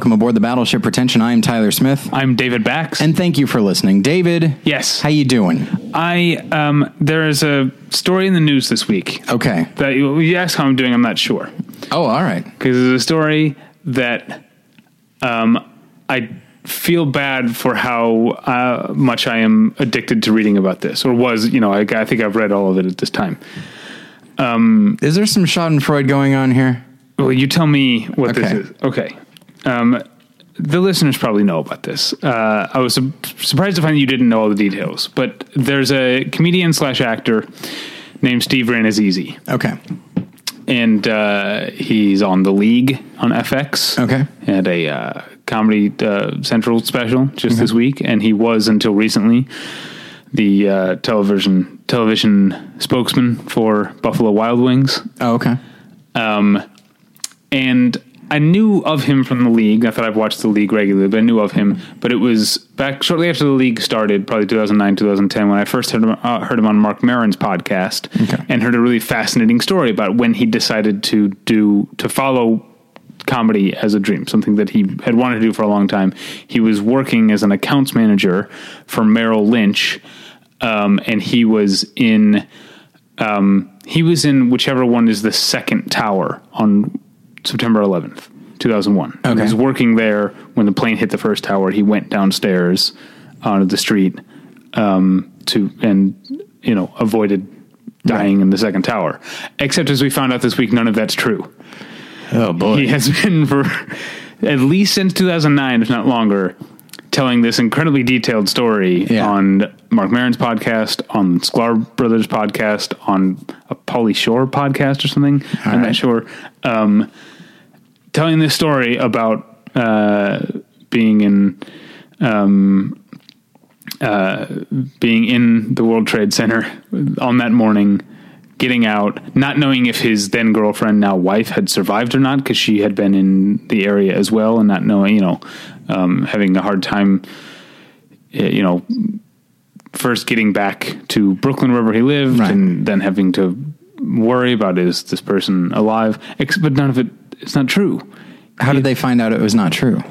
welcome aboard the Battleship Pretension. I am Tyler Smith, I'm David Bax. and thank you for listening. David, yes, how you doing? I um, there is a story in the news this week Okay. that you, you ask how I'm doing. I'm not sure Oh, all right. because there's a story that um, I feel bad for how uh, much I am addicted to reading about this, or was. You know, I, I think I've read all of it at this time. Um, is there some Schadenfreude going on here? Well, you tell me what Okay. this is. Okay. Um, the listeners probably know about this. Uh, I was su- surprised to find you didn't know all the details, but there's a comedian slash actor named Steve Rannazzisi, Okay. and uh, he's on the League on FX. Okay. Had a uh, Comedy uh, Central special just this week, and he was until recently the uh, television television spokesman for Buffalo Wild Wings. Oh, okay. Um, and I knew of him from the league. Not that I've watched the league regularly, but I knew of him. But it was back shortly after the league started, probably 2009, 2010, when I first heard him, uh, heard him on Marc Maron's podcast Okay. and heard a really fascinating story about when he decided to do, to follow comedy as a dream, something that he had wanted to do for a long time. He was working as an accounts manager for Merrill Lynch, um, and he was in um, he was in whichever one is the second tower on September 11th, 2001. He was working there when the plane hit the first tower. He went downstairs onto the street um, to and you know avoided dying in the second tower. Except as we found out this week, none of that's true. Oh boy. He has been for at least since 2009, if not longer, telling this incredibly detailed story Yeah. on Marc Maron's podcast, on Sklar Brothers podcast, on a Pauly Shore podcast or something. I'm right. not sure. Um, telling this story about uh, being in being in the World Trade Center on that morning, getting out, not knowing if his then girlfriend, now wife, had survived or not because she had been in the area as well, and not knowing, you know, um, having a hard time, eh, you know, first getting back to Brooklyn wherever he lived, Right. and then having to worry about is this person alive? But none of it. It's not true. How did they find out it was not true?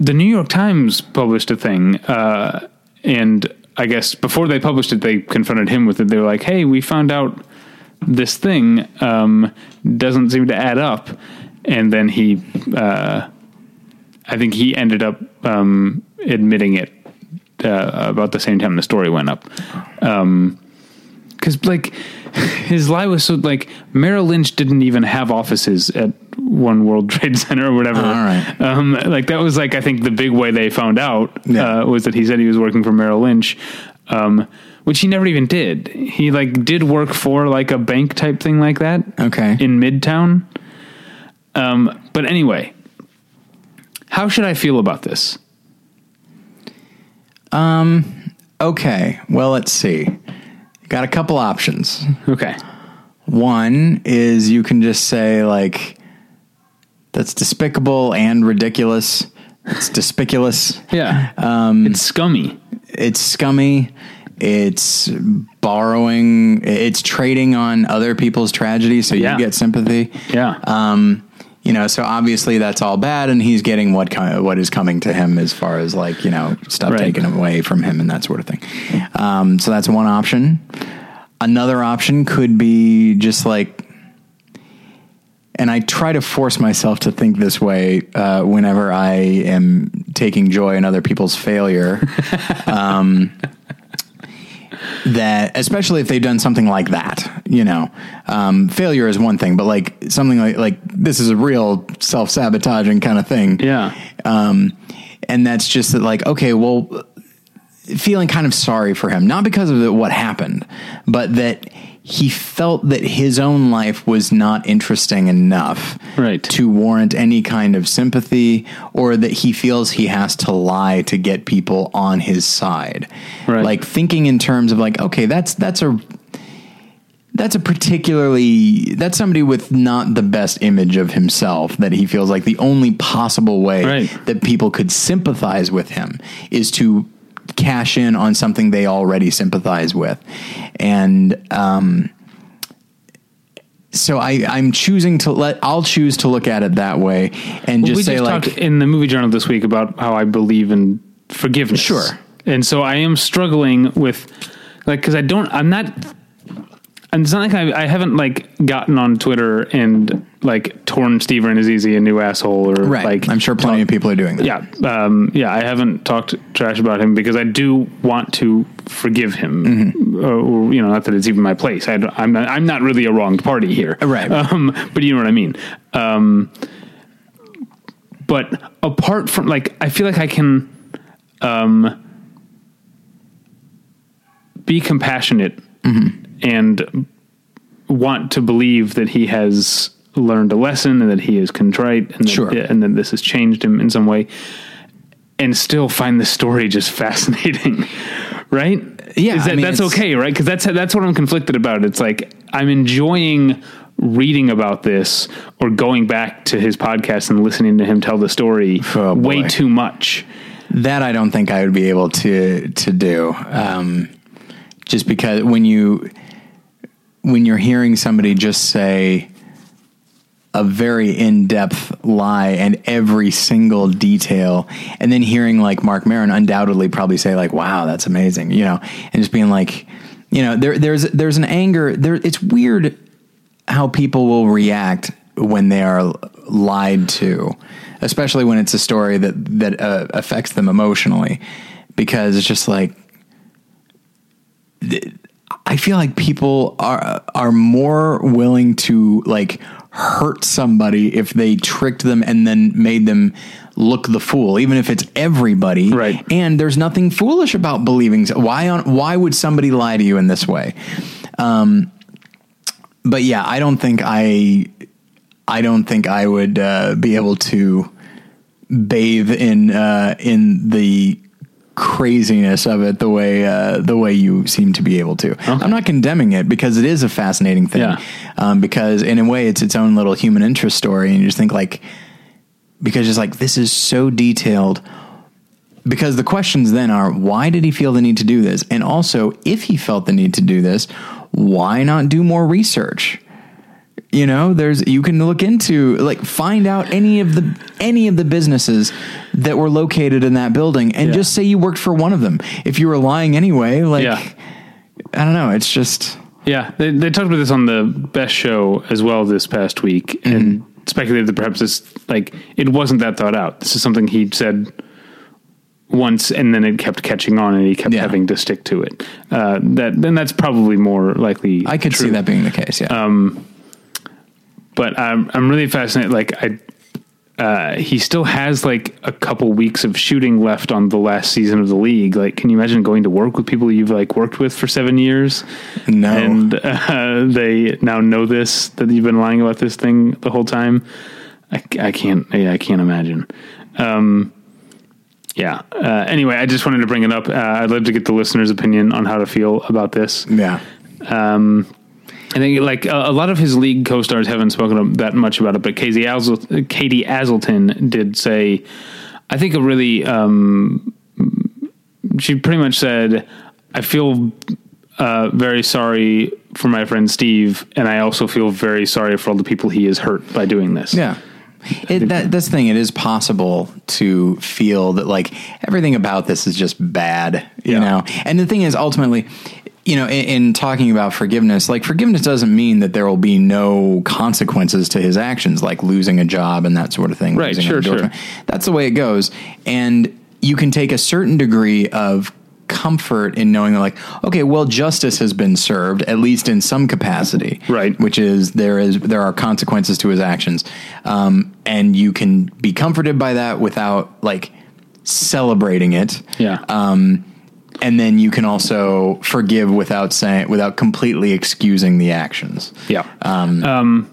the New York Times published a thing, uh, and I guess before they published it, they confronted him with it. They were like, "Hey, we found out this thing um, doesn't seem to add up," and then he, uh, I think he ended up um, admitting it uh, about the same time the story went up. Because like his lie was so like Merrill Lynch didn't even have offices at One World Trade Center or whatever. All right. Um, like that was like I think the big way they found out Yeah. uh, was that he said he was working for Merrill Lynch, um, which he never even did. He like did work for like a bank type thing like that Okay. in Midtown. Um, but anyway, how should I feel about this? Um, okay. Well, let's see. Got a couple options. Okay, One is you can just say like that's despicable and ridiculous. It's despiculous. yeah, um, it's scummy. It's scummy. It's borrowing. It's trading on other people's tragedy so Yeah. you get sympathy. Yeah, Um, you know, so obviously that's all bad, and he's getting what what is coming to him as far as like you know stuff Right. taken away from him and that sort of thing. Um, so that's one option. Another option could be just like, and I try to force myself to think this way uh, whenever I am taking joy in other people's failure. um, that especially if they've done something like that you know. Um, failure is one thing but like something like like this is a real self-sabotaging kind of thing. Yeah, um, and that's just that like okay well feeling kind of sorry for him not because of the, what happened but that he felt that his own life was not interesting enough Right. to warrant any kind of sympathy or that he feels he has to lie to get people on his side Right. like thinking in terms of like okay that's that's a that's a particularly that's somebody with not the best image of himself that he feels like the only possible way Right. that people could sympathize with him is to cash in on something they already sympathize with and um so I, I'm choosing to let. I'll choose to look at it that way and just we say just like, talked in the movie journal this week about how I believe in forgiveness. Sure. And so I am struggling with like because I don't. I'm not. And it's not like I, I haven't like gotten on Twitter and like torn Steve easy a new asshole or right. like I'm sure plenty of people are doing that. yeah, um, yeah. I haven't talked trash about him because I do want to forgive him, Mm-hmm. uh, or you know, not that it's even my place. I am not. I'm not really a wronged party here, Right. Um, but you know what I mean. Um, but apart from like, I feel like I can um, be compassionate and want to believe that he has learned a lesson and that he is contrite and that, Sure. and that this has changed him in some way and still find the story just fascinating right Yeah, that, I mean, that's okay right because that's that's what i'm conflicted about it's like i'm enjoying reading about this or going back to his podcast and listening to him tell the story Oh, way too much That I don't think I would be able to to do. Um, just because when you when you're hearing somebody just say a very in-depth lie and every single detail. And then hearing like Marc Maron undoubtedly probably say like wow that's amazing you know? And just being like you know there there's there's an anger there it's weird how people will react when they are lied to, especially when it's a story that that uh, affects them emotionally, because it's just like I feel like people are are more willing to like hurt somebody if they tricked them and then made them look the fool, even if it's everybody. Right. And there's nothing foolish about believing. Why on why would somebody lie to you in this way? Um, but yeah, I don't think I, I don't think I would uh, be able to bathe in uh, in the craziness of it the way uh, the way you seem to be able to. I'm not condemning it because it is a fascinating thing. Yeah. Um, because in a way, it's its own little human interest story, and you just think like, because just like this is so detailed. Because the questions then are why did he feel the need to do this? And also, if he felt the need to do this, why not do more research? You know, there's you can look into like find out any of the any of the businesses that were located in that building and Yeah. just say you worked for one of them. If you were lying anyway, like Yeah. I don't know, it's just Yeah, they, they talked about this on the best show as well this past week, and speculated that perhaps this like it wasn't that thought out. This is something he said once, and then it kept catching on, and he kept Yeah. having to stick to it. Uh, that then that's probably more likely. I could see that being the case, yeah. But I'm I'm really fascinated. Like I. Uh, he still has like a couple weeks of shooting left on the last season of the league. Like, can you imagine going to work with people you've like worked with for seven years? No. and uh, they now know this that you've been lying about this thing the whole time. I, I can't. Yeah, I can't imagine. Um, yeah. Uh, anyway, I just wanted to bring it up. Uh, I'd love to get the listeners' opinion on how to feel about this. yeah. I think like a, a lot of his league co-stars haven't spoken that much about it, but Katie, Katie Aselton did say, I think a really, um, she pretty much said, I feel uh, very sorry for my friend Steve, and I also feel very sorry for all the people he has hurt by doing this. Yeah. It, that, that's the thing. It is possible to feel that like everything about this is just bad, you Yeah. know? And the thing is ultimately, you know, in, in talking about forgiveness, like forgiveness doesn't mean that there will be no consequences to his actions, like losing a job and that sort of thing. Right, sure, sure. That's the way it goes. And you can take a certain degree of comfort in knowing that like okay well justice has been served at least in some capacity Right. which is there is there are consequences to his actions um, and you can be comforted by that without like celebrating it Yeah. um, and then you can also forgive without saying without completely excusing the actions Yeah. Um,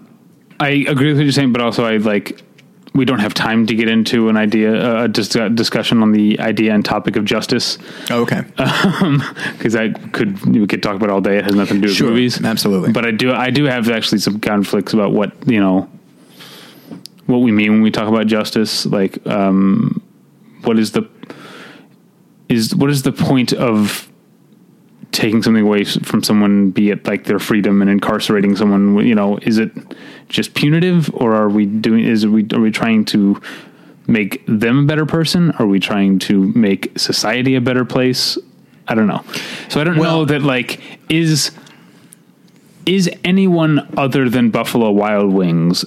I agree with what you're saying, but also I like we don't have time to get into an idea, a dis- discussion on the idea and topic of justice okay because I could we could talk about it all day. It has nothing to do with Sure, movies, absolutely. But I do I do have actually some conflicts about what you know what we mean when we talk about justice. Like, um, what is the is what is the point of taking something away from someone, be it like their freedom and incarcerating someone, you know, is it just punitive or are we doing, is we, are we trying to make them a better person? Are we trying to make society a better place? I don't know. So I don't Well- know that like, is, is anyone other than Buffalo Wild Wings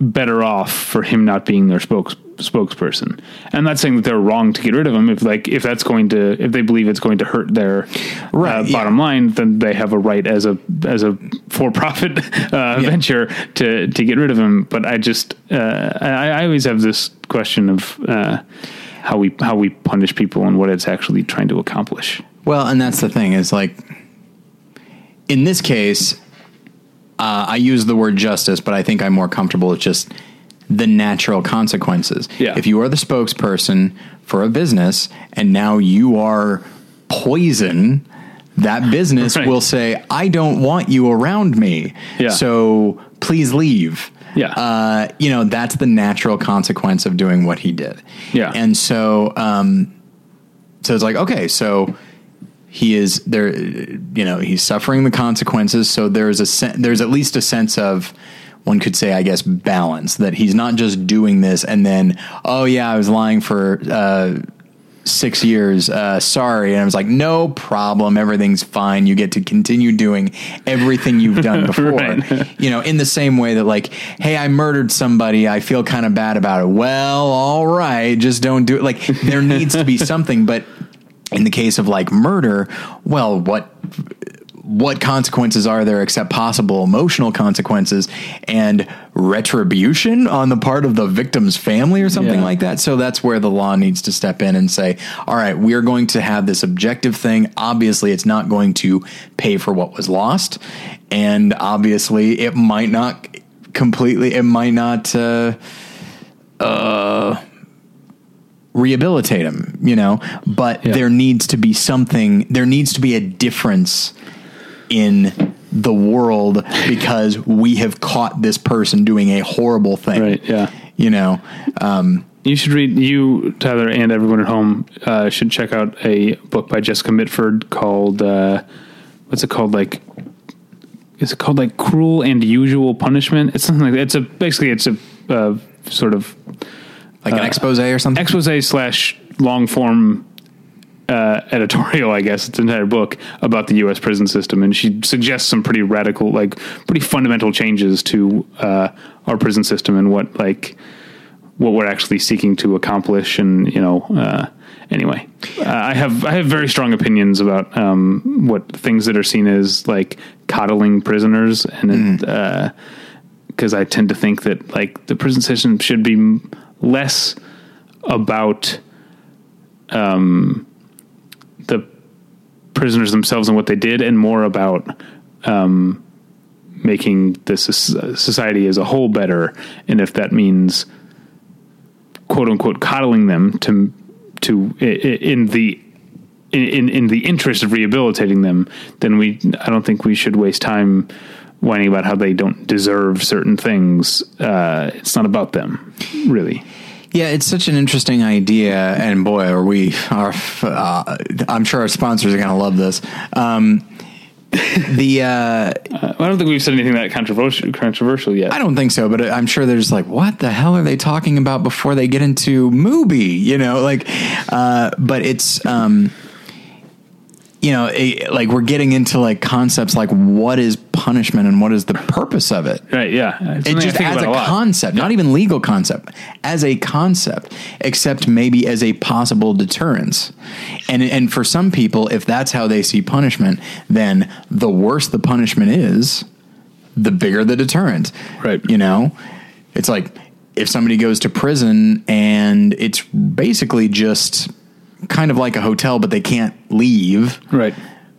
better off for him not being their spokes spokesperson. And I'm not saying that they're wrong to get rid of him. If like if that's going to if they believe it's going to hurt their Right, uh, yeah. bottom line, then they have a right as a as a for profit uh, venture to to get rid of him. But I just uh, I, I always have this question of uh, how we how we punish people and what it's actually trying to accomplish. Well, and that's the thing is like in this case, uh, I use the word justice, but I think I'm more comfortable with just the natural consequences. Yeah. If you are the spokesperson for a business and now you are poison, that business Right. will say, I don't want you around me. Yeah. So please leave. Yeah. Uh, you know, that's the natural consequence of doing what he did. Yeah. And so, um, so it's like, okay, so he is there, you know, he's suffering the consequences. So there's a, sen- there's at least a sense of, one could say, I guess, balance that he's not just doing this and then, oh yeah, I was lying for, uh, six years. Uh, sorry. And I was like, no problem. Everything's fine. You get to continue doing everything you've done before. Right. You know, in the same way that like, hey, I murdered somebody. I feel kind of bad about it. Well, all right. Just don't do it. Like there needs to be something, but in the case of like murder, well, what, what consequences are there except possible emotional consequences and retribution on the part of the victim's family or something Yeah. like that? So that's where the law needs to step in and say, all right, we're going to have this objective thing. Obviously, it's not going to pay for what was lost. And obviously, it might not completely, it might not, uh, uh, rehabilitate him, you know, but Yeah. there needs to be something, there needs to be a difference in the world because we have caught this person doing a horrible thing. Right, yeah. You know, um, You should read. You, Tyler, and everyone at home uh, should check out a book by Jessica Mitford called uh, what's it called? Like, is it called like "Cruel and Usual Punishment"? It's something like that. It's a basically it's a uh, sort of like an expose or something. expose slash long form uh, editorial, I guess it's an entire book about the U.S. prison system, and she suggests some pretty radical, like pretty fundamental changes to uh, our prison system and what like what we're actually seeking to accomplish. And you know, uh, anyway, uh, I have I have very strong opinions about um, what things that are seen as like coddling prisoners, and because I tend to think that like the prison system should be less about the prisoners themselves and what they did, and more about um, making this society as a whole better. And if that means quote unquote coddling them to to in the in in the interest of rehabilitating them, then we I don't think we should waste time whining about how they don't deserve certain things. Uh, it's not about them, really. Yeah, it's such an interesting idea, and boy, are we! Are, uh, I'm sure our sponsors are going to love this. Um, the uh, I don't think we've said anything that controversial controversial yet. I don't think so, but I'm sure there's like, what the hell are they talking about before they get into movie? You know, like, uh, but it's, um, you know, it, like we're getting into like concepts like what is punishment and what is the purpose of it. Right? Yeah. It's It just as a lot. concept, not even legal concept, as a concept, except maybe as a possible deterrence. And and for some people, if that's how they see punishment, then the worse the punishment is, the bigger the deterrent. Right. You know, it's like if somebody goes to prison and it's basically just kind of like a hotel, but they can't leave. Right.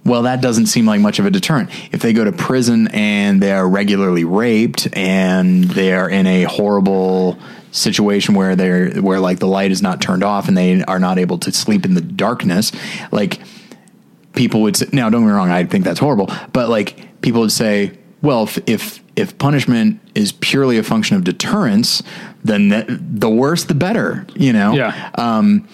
Well, that doesn't seem like much of a deterrent. If they go to prison and they are regularly raped and they are in a horrible situation where they're where like the light is not turned off and they are not able to sleep in the darkness, like people would say, now don't get me wrong, I think that's horrible, but like people would say, well, if if, if punishment is purely a function of deterrence, then the, the worse the better, you know? Yeah. Um,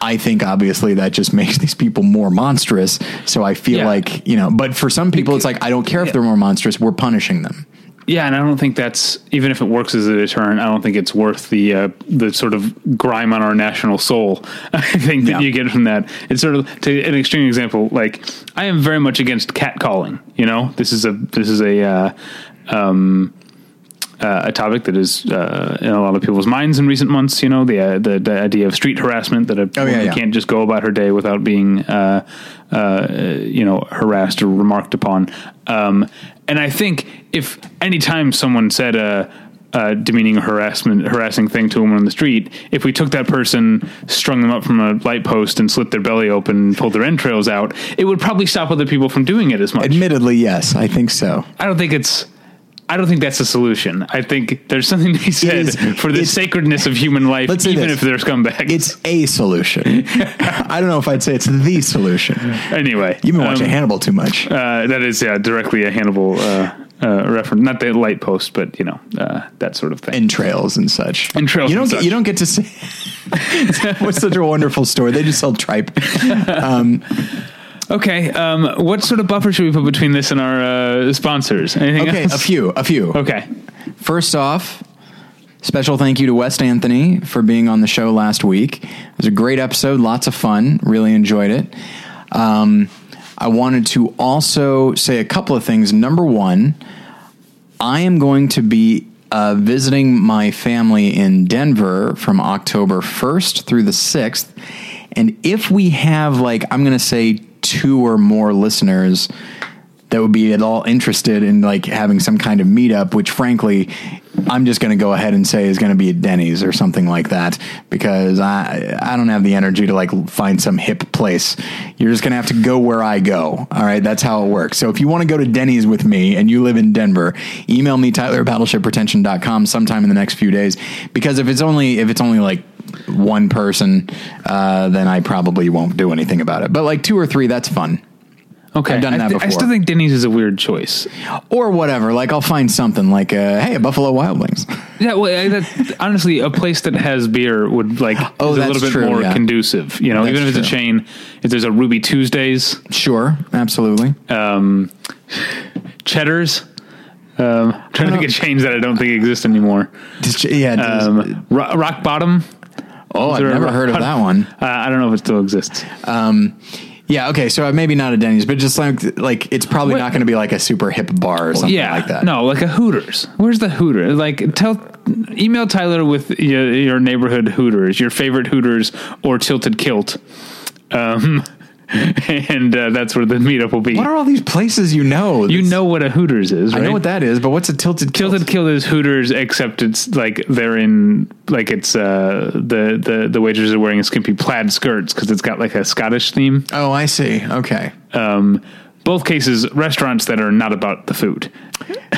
I think obviously that just makes these people more monstrous. So I feel Yeah. like, you know, but for some people, it's like, I don't care if they're more monstrous. We're punishing them. Yeah, and I don't think that's even if it works as a deterrent. I don't think it's worth the uh, the sort of grime on our national soul. I think that Yeah. you get from that. It's sort of to an extreme example. Like I am very much against catcalling. You know, this is a this is a uh, um, uh, a topic that is uh, in a lot of people's minds in recent months. You know, the uh, the, the idea of street harassment that a Oh, woman yeah. can't just go about her day without being uh, uh, you know harassed or remarked upon. Um, and I think if anytime someone said a, a demeaning harassment harassing thing to a woman on the street, if we took that person, strung them up from a light post, and slit their belly open, and pulled their entrails out, it would probably stop other people from doing it as much. Admittedly, yes, I think so. I don't think it's. I don't think that's a solution. I think there's something to be said is- for the sacredness of human life, even this. if they're scumbags. It's a solution. I don't know if I'd say it's the solution. anyway. You've been watching um, Hannibal too much. Uh, that is yeah, directly a Hannibal uh, uh, reference, not the light post, but you know uh, that sort of thing. entrails and such. Entrails You don't get such. you don't get to see. What's such a wonderful story? They just sell tripe. Okay, um, what sort of buffer should we put between this and our uh, sponsors? Anything Okay, else? a few, a few. Okay, First off, special thank you to West Anthony for being on the show last week. It was a great episode, lots of fun. Really enjoyed it. Um, I wanted to also say a couple of things. Number one, I am going to be uh, visiting my family in Denver from October 1st through the 6th. And if we have, like, I'm going to say two or more listeners that would be at all interested in like having some kind of meetup, which frankly, I'm just going to go ahead and say is going to be at Denny's or something like that because I I don't have the energy to like find some hip place. You're just going to have to go where I go. All right, that's how it works. So if you want to go to Denny's with me and you live in Denver, email me Tyler at battleshippretension.com sometime in the next few days because if it's only if it's only like one person, uh, then I probably won't do anything about it. But like two or three, that's fun. okay. I've done I, that I before. I still think Denny's is a weird choice. or whatever. Like I'll find something like, uh, hey, a Buffalo Wild Wings. Yeah, well, I- that, honestly, a place that has beer would like Oh, is a little bit true, more yeah. conducive. You know, That's even if it's a chain, if there's a Ruby Tuesdays, sure, absolutely. um, Cheddar's. Um, I'm trying to think of chains that I don't think exist anymore. Just- yeah. just- Um, Ro- Rock Bottom. Oh, I've there a never heard of that one. Uh, I don't know if it still exists. Yeah. Okay. So maybe not a Denny's, but just like like it's probably Wait. not going to be like a super hip bar or something yeah, like that. no, like a Hooters. Where's the Hooter? Like, tell, email Tyler with your, your neighborhood Hooters, your favorite Hooters or Tilted Kilt, um, and uh, that's where the meetup will be. What are all these places you know? You know what a Hooters is, I know what that is, but what's a tilted kilt? Tilted Kilt is Hooters, except it's like they're in like it's uh the the the waiters are wearing skimpy plaid skirts because it's got like a Scottish theme. Oh, I see. Okay, Um, both cases, restaurants that are not about the food.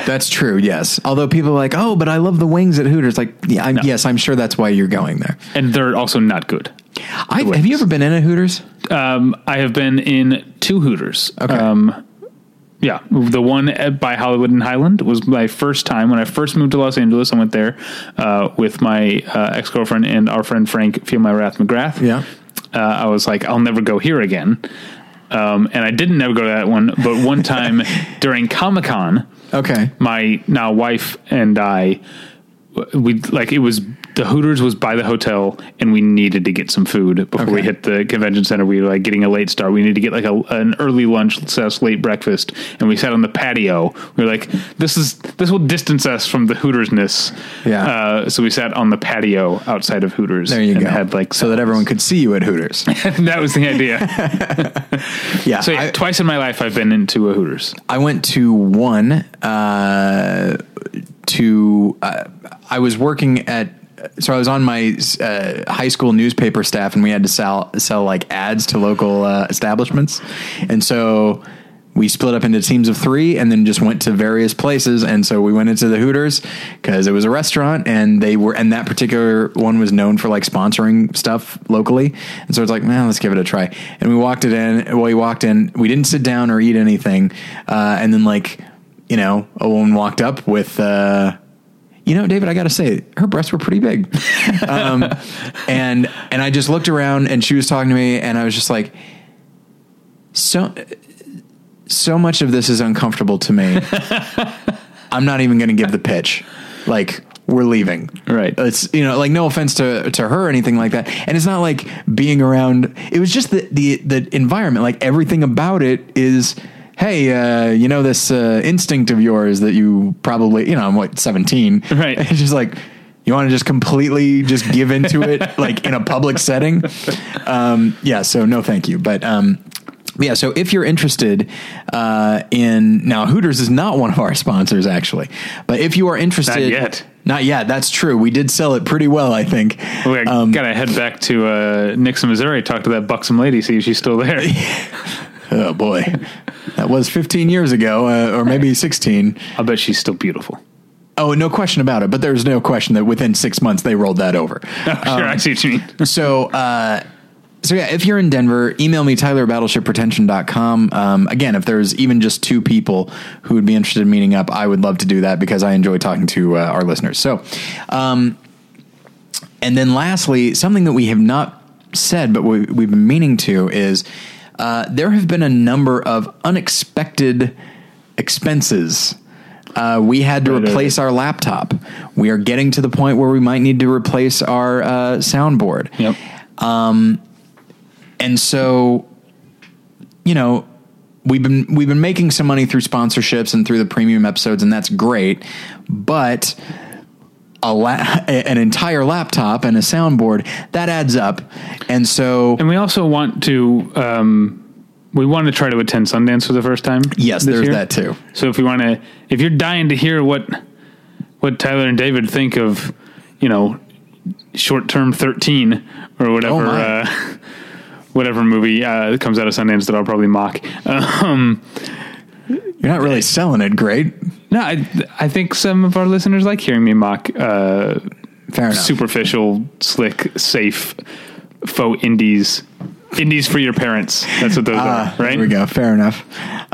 that's true. Yes. Although people are like, oh, but I love the wings at Hooters. Like, yeah, I'm, yes, I'm sure that's why you're going there. and they're also not good. I, have you ever been in a Hooters? Um, I have been in two Hooters. Okay. Um, yeah, the one at, by Hollywood and Highland was my first time when I first moved to Los Angeles. I went there uh, with my uh, ex girlfriend and our friend Frank Feel My Wrath McGrath. Yeah. uh, I was like, I'll never go here again. Um, and I didn't never go to that one, but one time during Comic Con, Okay. my now wife and I, we like it was the Hooters was by the hotel, and we needed to get some food before we hit the convention center. We were like getting a late start. We needed to get like a, an early lunch slash late breakfast, and we sat on the patio. We were like, "This is this will distance us from the Hootersness." Yeah. Uh, so we sat on the patio outside of Hooters. There you and go. Had like so that everyone could see you at Hooters. that was the idea. Yeah. So yeah, I- twice in my life I've been into a Hooters. I went to one uh, to uh, I was working at so I was on my uh, high school newspaper staff and we had to sell sell like ads to local uh, establishments. And so we split up into teams of three and then just went to various places. And so we went into the Hooters because it was a restaurant and they were and that particular one was known for like sponsoring stuff locally. And so it's like man let's give it a try. And we walked it in well we walked in we didn't sit down or eat anything uh, and then like you know a woman walked up with uh, you know, David, I got to say, her breasts were pretty big. um, and and I just looked around, and she was talking to me, and I was just like, so so much of this is uncomfortable to me. I'm not even going to give the pitch. Like we're leaving. Right. It's you know like no offense to to her or anything like that. And it's not like being around. It was just the the the environment. Like everything about it is. Hey, uh, you know this uh, instinct of yours that you probably, you know, I'm what 17, Right. It's just like you want to just completely just give into it, like in a public setting. Um, yeah, so no, thank you. But um, yeah, so if you're interested uh, in now, Hooters is not one of our sponsors actually, but if you are interested, Not yet. not yet. That's true. We did sell it pretty well, I think. We Um, gotta head back to uh, Nixon, Missouri. Talk to that buxom lady. See if she's still there. oh boy, that was 15 years ago, uh, or maybe 16. I'll bet she's still beautiful. Oh, no question about it. But there's no question that within six months they rolled that over. Oh, sure, I see what you mean. so uh so yeah, if you're in Denver, email me Tyler at battleshippretension.com. Um, again, if there's even just two people who would be interested in meeting up, I would love to do that because I enjoy talking to uh, our listeners. So, um, and then lastly, something that we have not said, but we, we've been meaning to is uh, there have been a number of unexpected expenses. Uh, we had to replace our laptop. We are getting to the point where we might need to replace our uh, soundboard. Yep. Um, And so, you know, we've been we've been making some money through sponsorships and through the premium episodes, and that's great. But a la- an entire laptop and a soundboard that adds up, and so And we also want to. Um, we want to try to attend Sundance for the first time. yes, there's year. that too. So if you want to, if you're dying to hear what what Tyler and David think of, you know, short term thirteen or whatever, Oh, uh, whatever movie uh, that comes out of Sundance that I'll probably mock. Um, You're not really selling it great. No, I I think some of our listeners like hearing me mock uh, Fair enough. superficial, slick, safe, faux indies. Indies for your parents. That's what those Ah, are, right? There we go. Fair enough.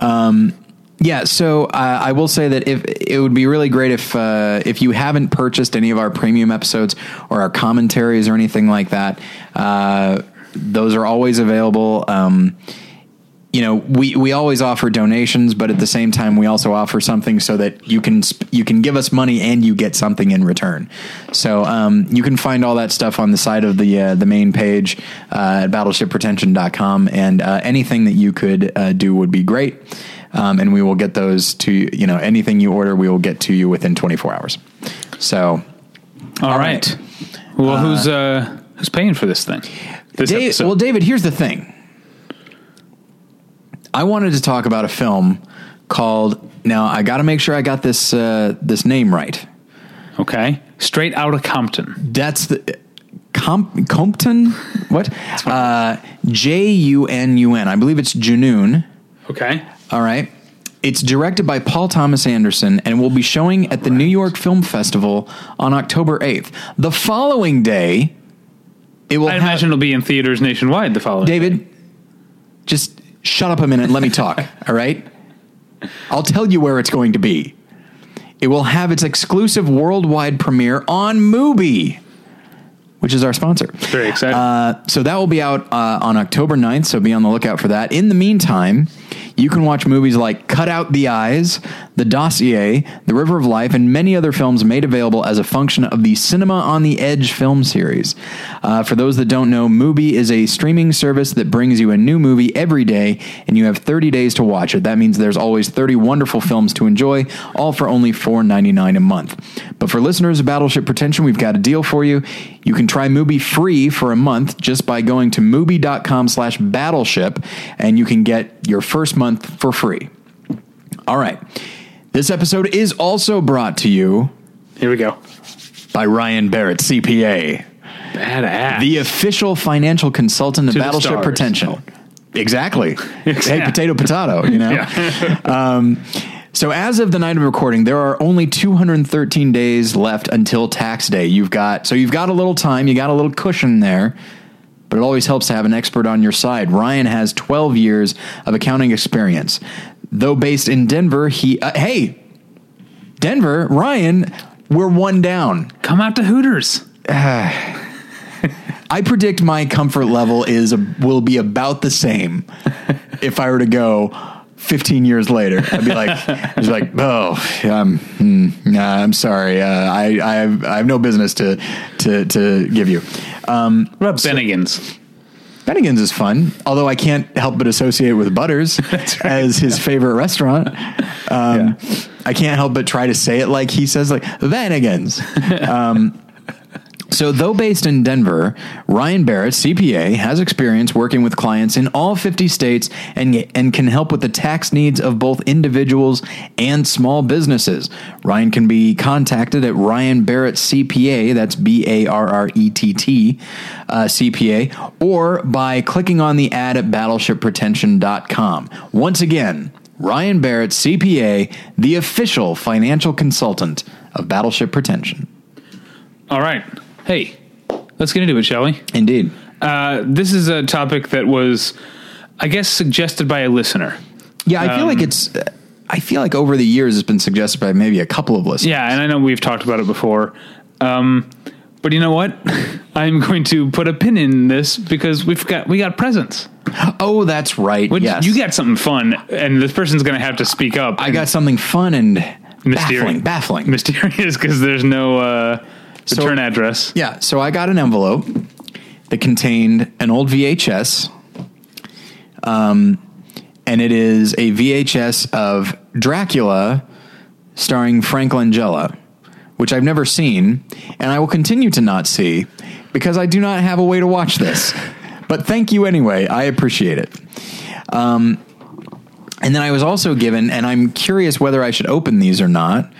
Um, yeah, so uh, I will say that if it would be really great if uh, if you haven't purchased any of our premium episodes or our commentaries or anything like that, uh, those are always available. Um, you know, we, we always offer donations, but at the same time, we also offer something so that you can sp- you can give us money and you get something in return. So um, you can find all that stuff on the side of the uh, the main page uh, at battleshippretension.com, and uh, anything that you could uh, do would be great. Um, and we will get those to you. You know, anything you order, we will get to you within 24 hours. So, All All right. right. Well, who's uh, who's paying for this thing? This Dave, well, David, here's the thing. I wanted to talk about a film called. Now I got to make sure I got this uh, this name right. okay, straight out of Compton. That's the Com- Compton. What? Uh, J U N U N. I believe it's Junun. Okay. All right. It's directed by Paul Thomas Anderson and will be showing at the New York Film Festival on October 8th. The following day, it will I have imagine it'll be in theaters nationwide the following. David, just shut up a minute and let me talk, all right? I'll tell you where it's going to be. It will have its exclusive worldwide premiere on Mubi, which is our sponsor. Very exciting. Uh, so that will be out uh, on October 9th, so be on the lookout for that. In the meantime, you can watch movies like Cut Out the Eyes, The Dossier, The River of Life, and many other films made available as a function of the Cinema on the Edge film series. Uh, for those that don't know, Mubi is a streaming service that brings you a new movie every day, and you have 30 days to watch it. That means there's always 30 wonderful films to enjoy, all for only $4.99 a month. But for listeners of Battleship Pretension, we've got a deal for you. You can try Mubi free for a month just by going to mubi.com slash battleship, and you can get your first month for free. All right. This episode is also brought to you Here we go. by Ryan Barrett, CPA, Badass. the official financial consultant of To Battleship stars. Exactly. Exactly. Hey, potato, potato, you know? Um, so as of the night of recording, there are only 213 days left until tax day. You've got so you've got a little time, you got a little cushion there, but it always helps to have an expert on your side. Ryan has 12 years of accounting experience. Though based in Denver, he uh, hey, Denver, Ryan We're one down. Come out to Hooters. I predict my comfort level is will be about the same if I were to go 15 years later. I'd be like, I'd be like, oh, um, mm, nah, I'm sorry. Uh, I, I have, I have no business to, to, to give you. Um, What about Bennigan's? Bennigan's is fun, although I can't help but associate with Butters as his favorite restaurant. Um, I can't help but try to say it like he says, like Bennigan's. um, so, though based in Denver, Ryan Barrett, CPA, has experience working with clients in all 50 states and, and can help with the tax needs of both individuals and small businesses. Ryan can be contacted at Ryan Barrett CPA, that's B A R R E T T uh, CPA, or by clicking on the ad at battleshippretension.com. Once again, Ryan Barrett CPA, the official financial consultant of Battleship Pretension. All right. Hey, let's get into it, shall we? Indeed. Uh, this is a topic that was, I guess, suggested by a listener. Yeah, I feel like it's. I feel like over the years it's been suggested by maybe a couple of listeners. Yeah, and I know we've talked about it before. Um, but you know what? I'm going to put a pin in this because we've got we got presents. Oh, that's right. Which yes. you got something fun, and this person's going to have to speak up. I got something fun and Mysterious. baffling. Baffling. mysterious because there's no uh, So- return address. Yeah, so I got an envelope that contained an old VHS. Um, and it is a VHS of Dracula starring Frank Langella, which I've never seen, and I will continue to not see because I do not have a way to watch this. but thank you anyway. I appreciate it. Um, and then I was also given, and I'm curious whether I should open these or not.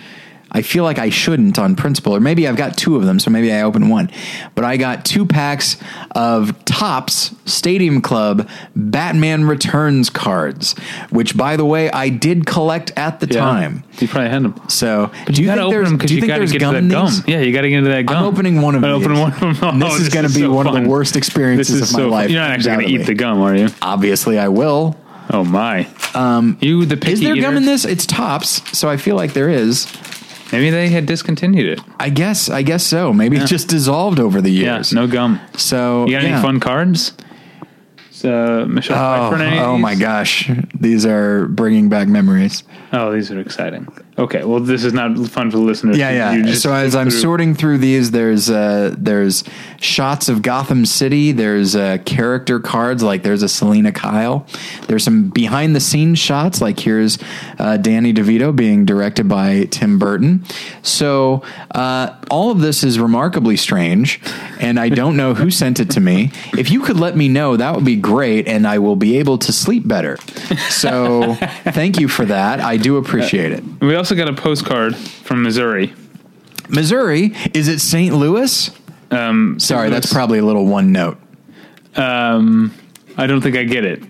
I feel like I shouldn't on principle, or maybe I've got two of them, so maybe I open one. But I got two packs of Topps Stadium Club Batman Returns cards, which, by the way, I did collect at the time. You probably had them. So, But do you, you, gotta think open there's, them because you you, think gotta there's get to gum that gum. these? Yeah, you got to get into that gum. I'm opening one of I'm these. opening one of them. Oh, this is going to be so one of the worst experiences This is of my life. You're not actually going to eat the gum, are you? Obviously, I will. Oh my! Um, you the picky Is there eater? gum in this? It's Topps, so I feel like there is. Maybe they had discontinued it. I guess. I guess so. Maybe it just dissolved over the years. Yeah, no gum. So You got yeah. any fun cards? So uh, Michelle Oh, oh my gosh, these are bringing back memories. Oh, these are exciting. Okay, well, this is not fun for the listeners. Yeah, yeah. So as I'm through- sorting through these, there's uh, there's shots of Gotham City. There's uh, character cards, like there's a Selina Kyle. There's some behind the scenes shots, like here's uh, Danny DeVito being directed by Tim Burton. So uh, all of this is remarkably strange, and I don't know who sent it to me. If you could let me know, that would be great, and I will be able to sleep better. So thank you for that. I do appreciate it. we also got a postcard from Missouri. Missouri, is it St. Louis? Um, Sorry, St. that's probably a little one note. Um, I don't think I get it.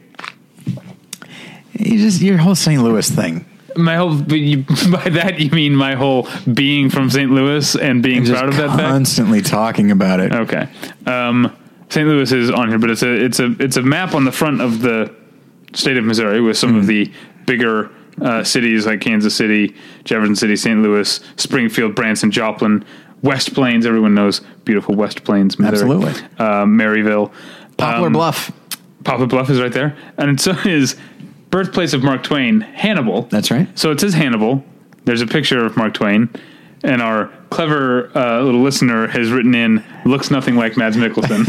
You just your whole St. Louis thing. My whole but you, by that you mean my whole being from St. Louis and being proud of that fact. constantly talking about it. Okay. Um, St. Louis is on here, but it's a it's a it's a map on the front of the state of Missouri with some of the bigger uh, cities like Kansas City, Jefferson City, St. Louis, Springfield, Branson, Joplin, West Plains. Everyone knows beautiful West Plains, Missouri. Absolutely. Uh, Maryville, Poplar Um, Bluff. Poplar Bluff is right there, and so is birthplace of Mark Twain, Hannibal. That's right. So it says Hannibal. There's a picture of Mark Twain, and our clever uh, little listener has written in "looks nothing like Mads Mikkelsen,"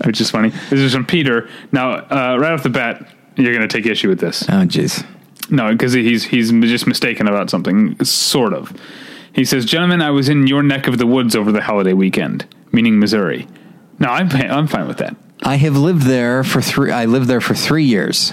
which is funny. This is from Peter. Now, uh, right off the bat, you're going to take issue with this. Oh, jeez. No, because he's he's just mistaken about something, sort of. He says, "Gentlemen, I was in your neck of the woods over the holiday weekend, meaning Missouri." No, I'm I'm fine with that. I have lived there for three. I lived there for three years.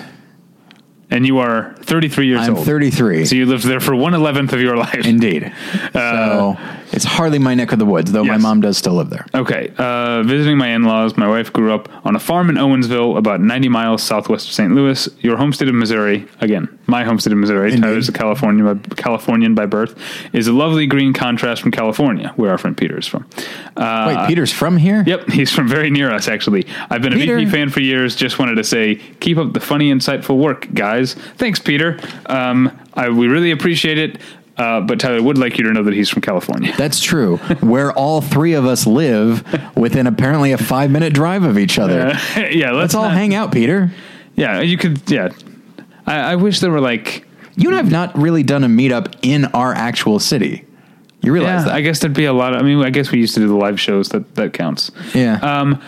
And you are 33 years old? I'm old. 33. So you lived there for one eleventh of your life. Indeed. Uh, so it's hardly my neck of the woods, though my mom does still live there. Okay. Uh, visiting my in laws. My wife grew up on a farm in Owensville, about 90 miles southwest of St. Louis. Your home state of Missouri, again, my home state of Missouri, Indeed. Tyler's a California, Californian by birth, is a lovely green contrast from California, where our friend Peter is from. Uh, Wait, Peter's from here? Yep, he's from very near us, actually. I've been a Peter. BP fan for years. Just wanted to say, keep up the funny, insightful work, guys. Thanks, Peter. Um, I, we really appreciate it. Uh, but Tyler would like you to know that he's from California. That's true. Where all three of us live within apparently a five minute drive of each other. Uh, yeah, let's Let's all not- hang out, Peter. Yeah, you could. Yeah, I, I wish there were like. You and I have not really done a meetup in our actual city. You realize Yeah, that? I guess there'd be a lot. Of, I mean, I guess we used to do the live shows. That that counts. yeah. Um,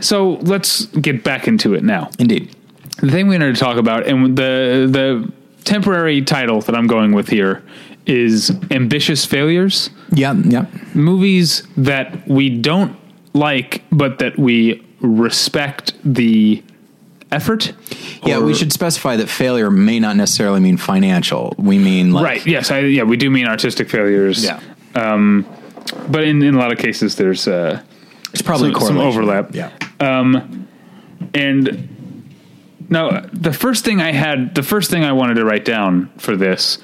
so let's get back into it now. Indeed. The thing we wanted to talk about, and the the temporary title that I'm going with here is ambitious failures. Yeah. Yeah. movies that we don't like, but that we respect the effort. Yeah. We should specify that failure may not necessarily mean financial. We mean like. Right. Yes. I, yeah. We do mean artistic failures. Yeah. But in, in a lot of cases, there's uh, It's probably some, some overlap. Yeah. Um, And now the first thing I had, the first thing I wanted to write down for this,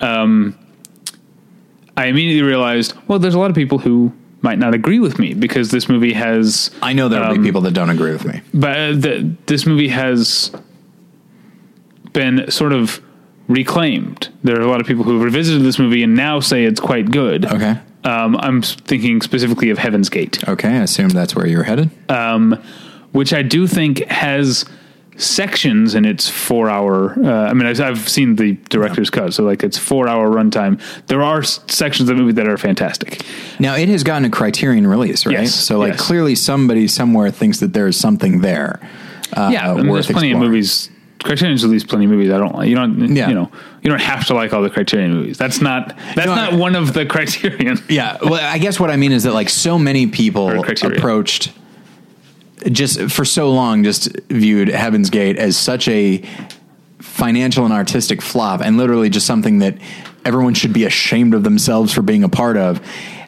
um, I immediately realized, well, there's a lot of people who might not agree with me because this movie has I know there will Um, be people that don't agree with me. but uh, the, this movie has been sort of reclaimed. There are a lot of people who have revisited this movie and now say it's quite good. Okay. Um, I'm thinking specifically of Heaven's Gate, Okay. I assume that's where you're headed. Um, which I do think has sections and its four hour. Uh, I mean, I've, I've seen the director's cut, so like it's four hour runtime. There are sections of the movie that are fantastic. Now it has gotten a Criterion release, right? Yes, So like yes. clearly somebody somewhere thinks that there is something there. Uh, yeah, I mean, there's plenty exploring. of movies. Criterion's released plenty of movies I don't like. You don't, Yeah. you know, you don't have to like all the Criterion movies. That's not that's No, not I- one of the Criterion. Yeah. Well, I guess what I mean is that like so many people approached just for so long just viewed Heaven's Gate as such a financial and artistic flop and literally just something that everyone should be ashamed of themselves for being a part of.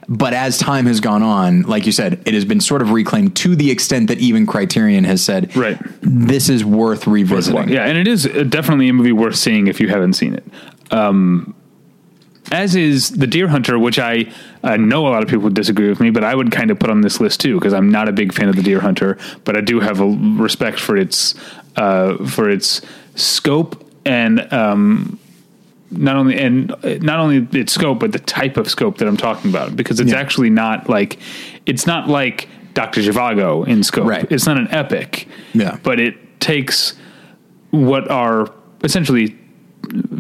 But as time has gone on, like you said, it has been sort of reclaimed to the extent that even Criterion has said, Right. this is worth revisiting. Yeah, and it is uh, definitely a movie worth seeing if you haven't seen it. Um, as is The Deer Hunter, which I uh, know a lot of people would disagree with me, but I would kind of put on this list too because I'm not a big fan of The Deer Hunter, but I do have a respect for its uh, for its scope and um, not only and uh, not only its scope, but the type of scope that I'm talking about because it's Yeah. actually not like it's not like Doctor Zhivago in scope. Right. It's not an epic. Yeah. but it takes what are essentially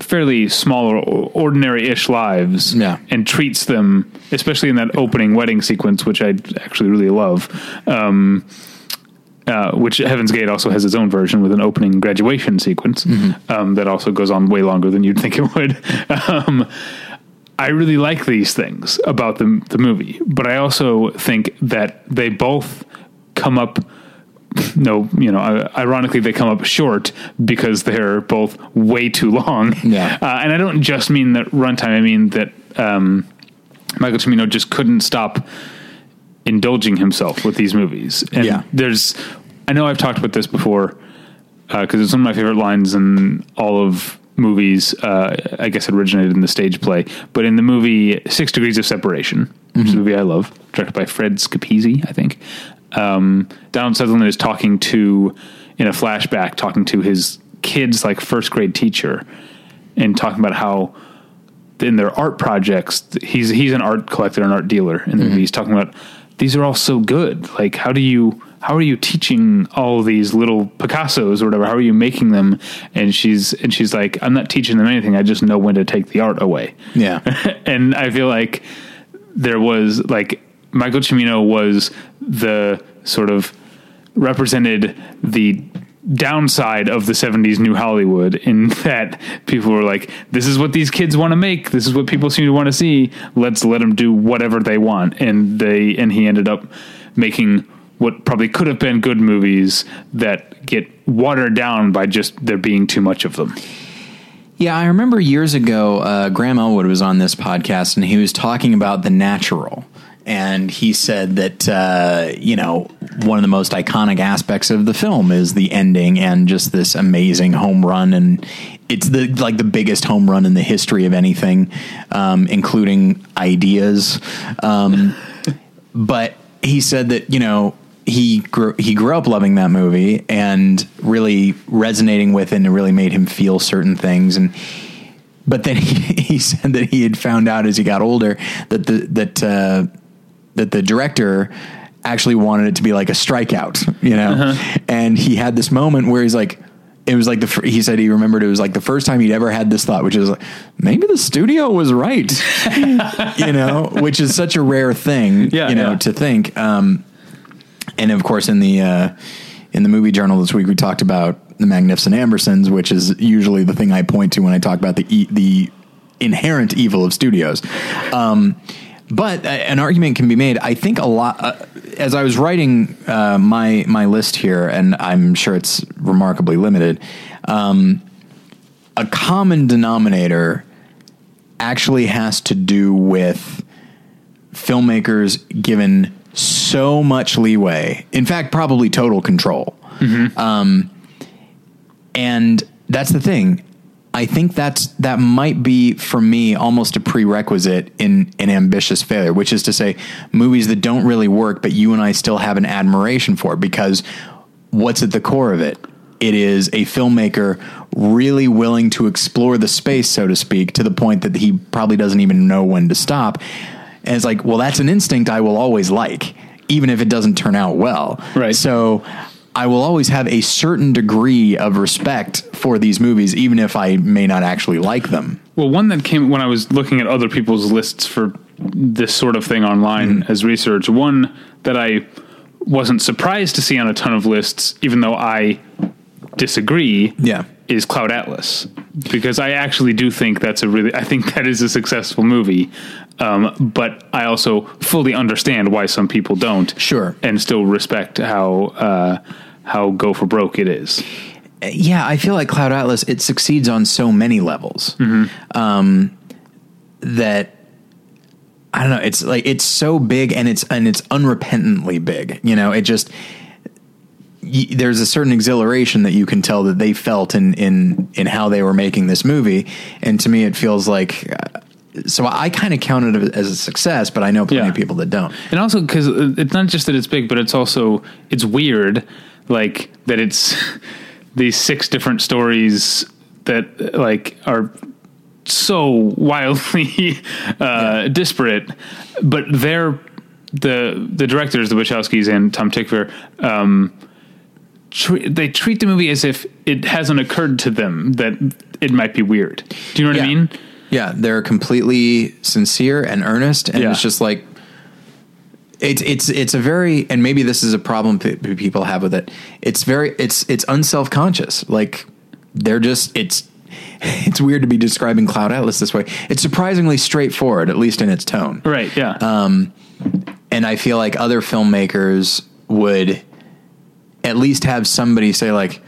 fairly small or ordinary-ish lives Yeah. and treats them especially in that opening wedding sequence which i actually really love um, uh, which Heaven's Gate also has its own version with an opening graduation sequence um, that also goes on way longer than you'd think it would. Um, I really like these things about the the movie, but I also think that they both come up. No, you know, uh, ironically, they come up short because they're both way too long. Yeah. uh, and I don't just mean that runtime. I mean that um, Michael Cimino just couldn't stop indulging himself with these movies. And Yeah. there's, I know I've talked about this before because it's one of my favorite lines in all of movies. Uh, I guess it originated in the stage play, but in the movie Six Degrees of Separation, which is a movie I love, directed by Fred Schepisi, I think. Um, Donald Sutherland is talking to, in a flashback, talking to his kid's like first grade teacher, and talking about how in their art projects he's he's an art collector and art dealer and Mm-hmm. he's talking about these are all so good. Like how do you how are you teaching all these little picassos or whatever? How are you making them? And she's and she's like i'm not teaching them anything. I just know when to take the art away. Yeah. and i feel like there was like michael cimino was the sort of represented the downside of the 70s new hollywood in that people were like this is what these kids want to make. This is what people seem to want to see. Let's let them do whatever they want. And they and he ended up making what probably could have been good movies that get watered down by just there being too much of them. Yeah, I remember years ago, uh, Graham Elwood was on this podcast and he was talking about the natural. And he said that, uh, you know, one of the most iconic aspects of the film is the ending and just this amazing home run. And it's the like the biggest home run in the history of anything, um, including ideas. Um, but he said that, you know, he grew he grew up loving that movie and really resonating with it and it really made him feel certain things and but then he, he said that he had found out as he got older that the that uh, that the director actually wanted it to be like a strikeout, you know, Uh-huh. and he had this moment where he's like. It was like the he said he remembered it was like the first time he'd ever had this thought, which is like maybe the studio was right, you know, which is such a rare thing, Yeah, you know, yeah. to think. Um, and of course, in the uh, in the movie journal this week, we talked about the Magnificent Ambersons, which is usually the thing I point to when I talk about the e- the inherent evil of studios. Um, but uh, an argument can be made. I think a lot. Uh, as I was writing uh, my my list here, and I'm sure it's remarkably limited. Um, a common denominator actually has to do with filmmakers given so much leeway. In fact, probably total control. Um, and that's the thing. I think that's that might be for me almost a prerequisite in an ambitious failure, which is to say, movies that don't really work, but you and I still have an admiration for because what's at the core of it? It is a filmmaker really willing to explore the space, so to speak, to the point that he probably doesn't even know when to stop. And it's like, well, that's an instinct I will always like, even if it doesn't turn out well. Right. So I will always have a certain degree of respect for these movies, even if I may not actually like them. Well, one that came when I was looking at other people's lists for this sort of thing online Mm-hmm. as research, one that I wasn't surprised to see on a ton of lists, even though I disagree, Yeah. is Cloud Atlas. Because I actually do think that's a really, I think that is a successful movie. Um, but I also fully understand why some people don't. Sure. And still respect how, uh, how go for broke it is. Yeah, I feel like Cloud Atlas it succeeds on so many levels um, that I don't know. It's like it's so big and it's and it's unrepentantly big. You know, it just y- there's a certain exhilaration that you can tell that they felt in in in how they were making this movie, and to me, it feels like. Uh, so I kind of counted it as a success, but I know plenty Yeah. of people that don't. and also because it's not just that it's big, but it's also it's weird, like that it's these six different stories that like are so wildly uh, disparate, but they're the the directors, the Wachowskis and Tom Tykwer. Um, tre- they treat the movie as if it hasn't occurred to them that it might be weird. Do you know what I mean? Yeah, they're completely sincere and earnest, and Yeah. it's just like it's it's it's a very and maybe this is a problem p- people have with it. It's very it's it's unself conscious. Like they're just it's it's weird to be describing Cloud Atlas this way. It's surprisingly straightforward, at least in its tone. Right? Yeah. Um, and I feel like other filmmakers would at least have somebody say like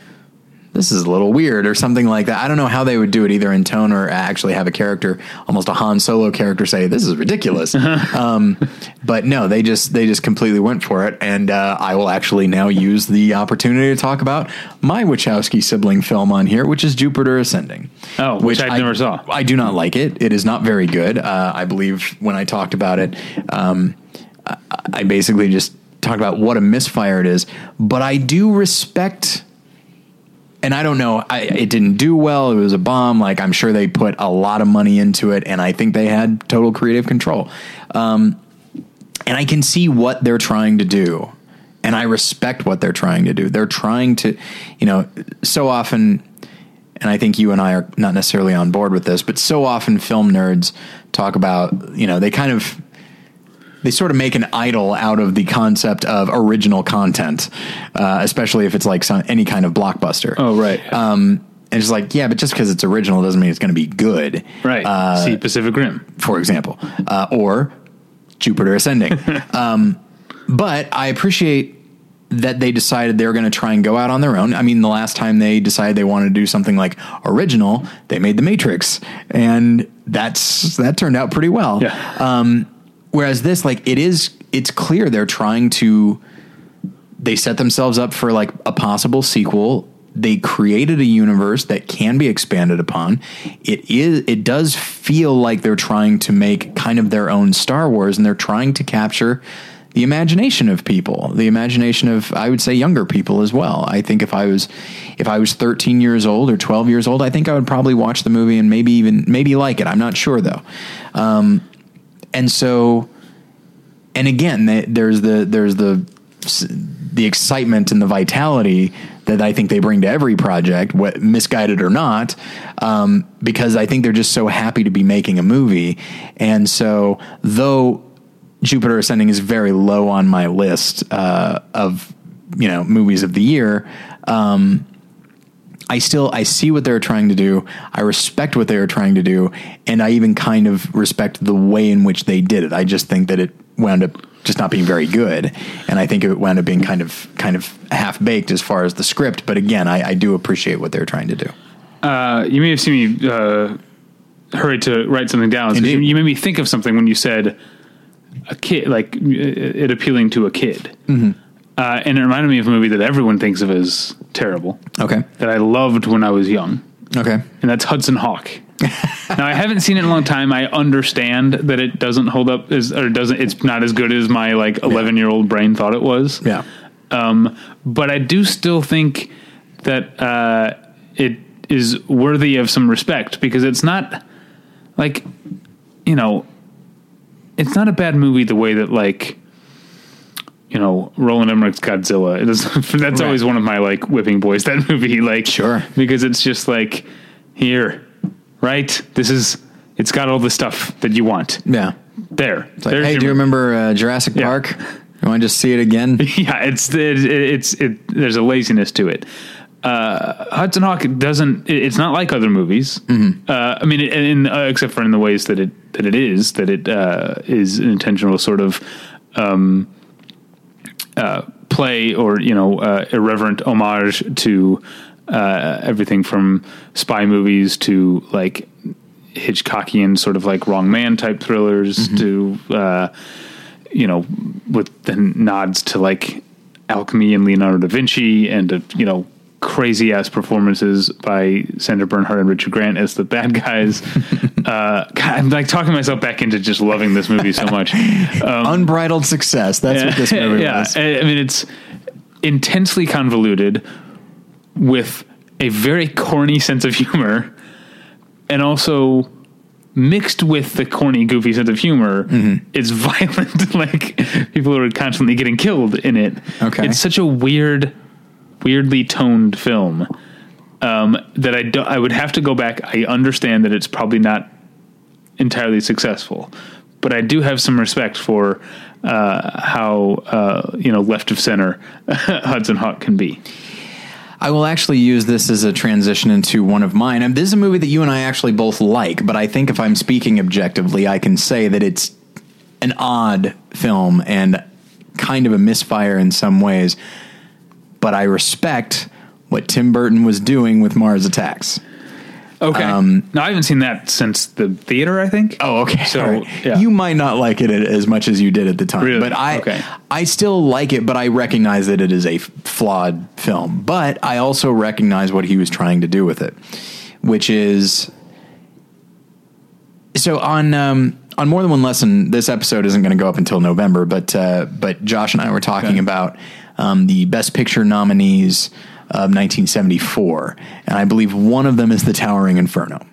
this is a little weird or something like that. I don't know how they would do it either in tone or actually have a character, almost a Han Solo character say this is ridiculous. um, but no, they just, they just completely went for it. And, uh, I will actually now use the opportunity to talk about my Wachowski sibling film on here, which is Jupiter Ascending. Oh, which I never saw. I do not like it. It is not very good. Uh, I believe when I talked about it, um, I, I basically just talked about what a misfire it is. But I do respect, and I don't know, I, it didn't do well. It was a bomb. Like I'm sure they put a lot of money into it, and I think they had total creative control. Um, and I can see what they're trying to do. And I respect what they're trying to do. They're trying to, you know, so often and I think you and I are not necessarily on board with this, but so often film nerds talk about, you know, they kind of they sort of make an idol out of the concept of original content, uh, especially if it's like some, any kind of blockbuster. oh, right. Um, and it's like, yeah, but just because it's original doesn't mean it's going to be good, right. Uh, See Pacific Rim. for example, uh, or Jupiter Ascending. um, but I appreciate that they decided they were going to try and go out on their own. I mean, the last time they decided they wanted to do something like original, they made The Matrix, and that's that turned out pretty well. Yeah. Um, whereas this, like, it is, it's clear they're trying to. They set themselves up for like a possible sequel. They created a universe that can be expanded upon. It is. It does feel like they're trying to make kind of their own Star Wars, and they're trying to capture the imagination of people, the imagination of I would say younger people as well. I think if I was if I was 13 years old or 12 years old, I think I would probably watch the movie and maybe even maybe like it. I'm not sure though. Um, and so, and again, the, there's the there's the the excitement and the vitality that I think they bring to every project, what, misguided or not, um, because I think they're just so happy to be making a movie. And so, though Jupiter Ascending is very low on my list uh, of you know movies of the year. Um, I still I see what they're trying to do. I respect what they are trying to do, and I even kind of respect the way in which they did it. I just think that it wound up just not being very good, and I think it wound up being kind of kind of half baked as far as the script. But again, I, I do appreciate what they're trying to do. Uh, you may have seen me uh, hurry to write something down. You, you made me think of something when you said a kid, like it appealing to a kid. Mm-hmm. Uh, and it reminded me of a movie that everyone thinks of as terrible Okay, that I loved when I was young, okay, and that's Hudson Hawk. now I haven't seen it in a long time. I understand that it doesn't hold up as or doesn't. It's not as good as my like eleven year old brain thought it was. yeah, Um, but I do still think that uh, it is worthy of some respect because it's not like you know, it's not a bad movie the way that like you know Roland Emmerich's Godzilla. It is, that's Right. always one of my like whipping boys. That movie, like Sure. because it's just like here, right? This is it's got all the stuff that you want yeah. there. It's like, hey, do you remember uh, Jurassic Yeah. Park? You want to just see it again? yeah, it's it, it's it. There's a laziness to it. Uh, Hudson Hawk doesn't. it- It's not like other movies. Uh, I mean, it, in, uh, except for in the ways that it that it is that it uh, is an intentional sort of um, uh, play or you know uh, irreverent homage to uh, everything from spy movies to like Hitchcockian sort of like wrong man type thrillers to uh, you know with the nods to like alchemy and Leonardo da Vinci and you know crazy ass performances by Sandra Bernhard and Richard Grant as the bad guys. uh, God, I'm like talking myself back into just loving this movie so much. Unbridled success. That's what this movie yeah, was. I I mean it's intensely convoluted with a very corny sense of humor, and also mixed with the corny, goofy sense of humor, Mm-hmm. it's violent. like people are constantly getting killed in it. Okay. it's such a weird, weirdly toned film um, that I don't. I would have to go back. I understand that it's probably not entirely successful, but I do have some respect for uh, how uh, you know left of center Hudson Hawk can be. I will actually use this as a transition into one of mine. And this is a movie that you and I actually both like, but I think if I'm speaking objectively, I can say that it's an odd film and kind of a misfire in some ways. But I respect what Tim Burton was doing with Mars Attacks. Okay. Um, no, I haven't seen that since the theater. I think. Oh, okay. So, right. yeah. you might not like it as much as you did at the time, Really? but I, Okay. I still like it. But I recognize that it is a flawed film. But I also recognize what he was trying to do with it, which is so on um, on more than one lesson. This episode isn't going to go up until November, but uh, but Josh and I were talking Okay. about um, the Best Picture nominees of 1974, and I believe one of them is The Towering Inferno.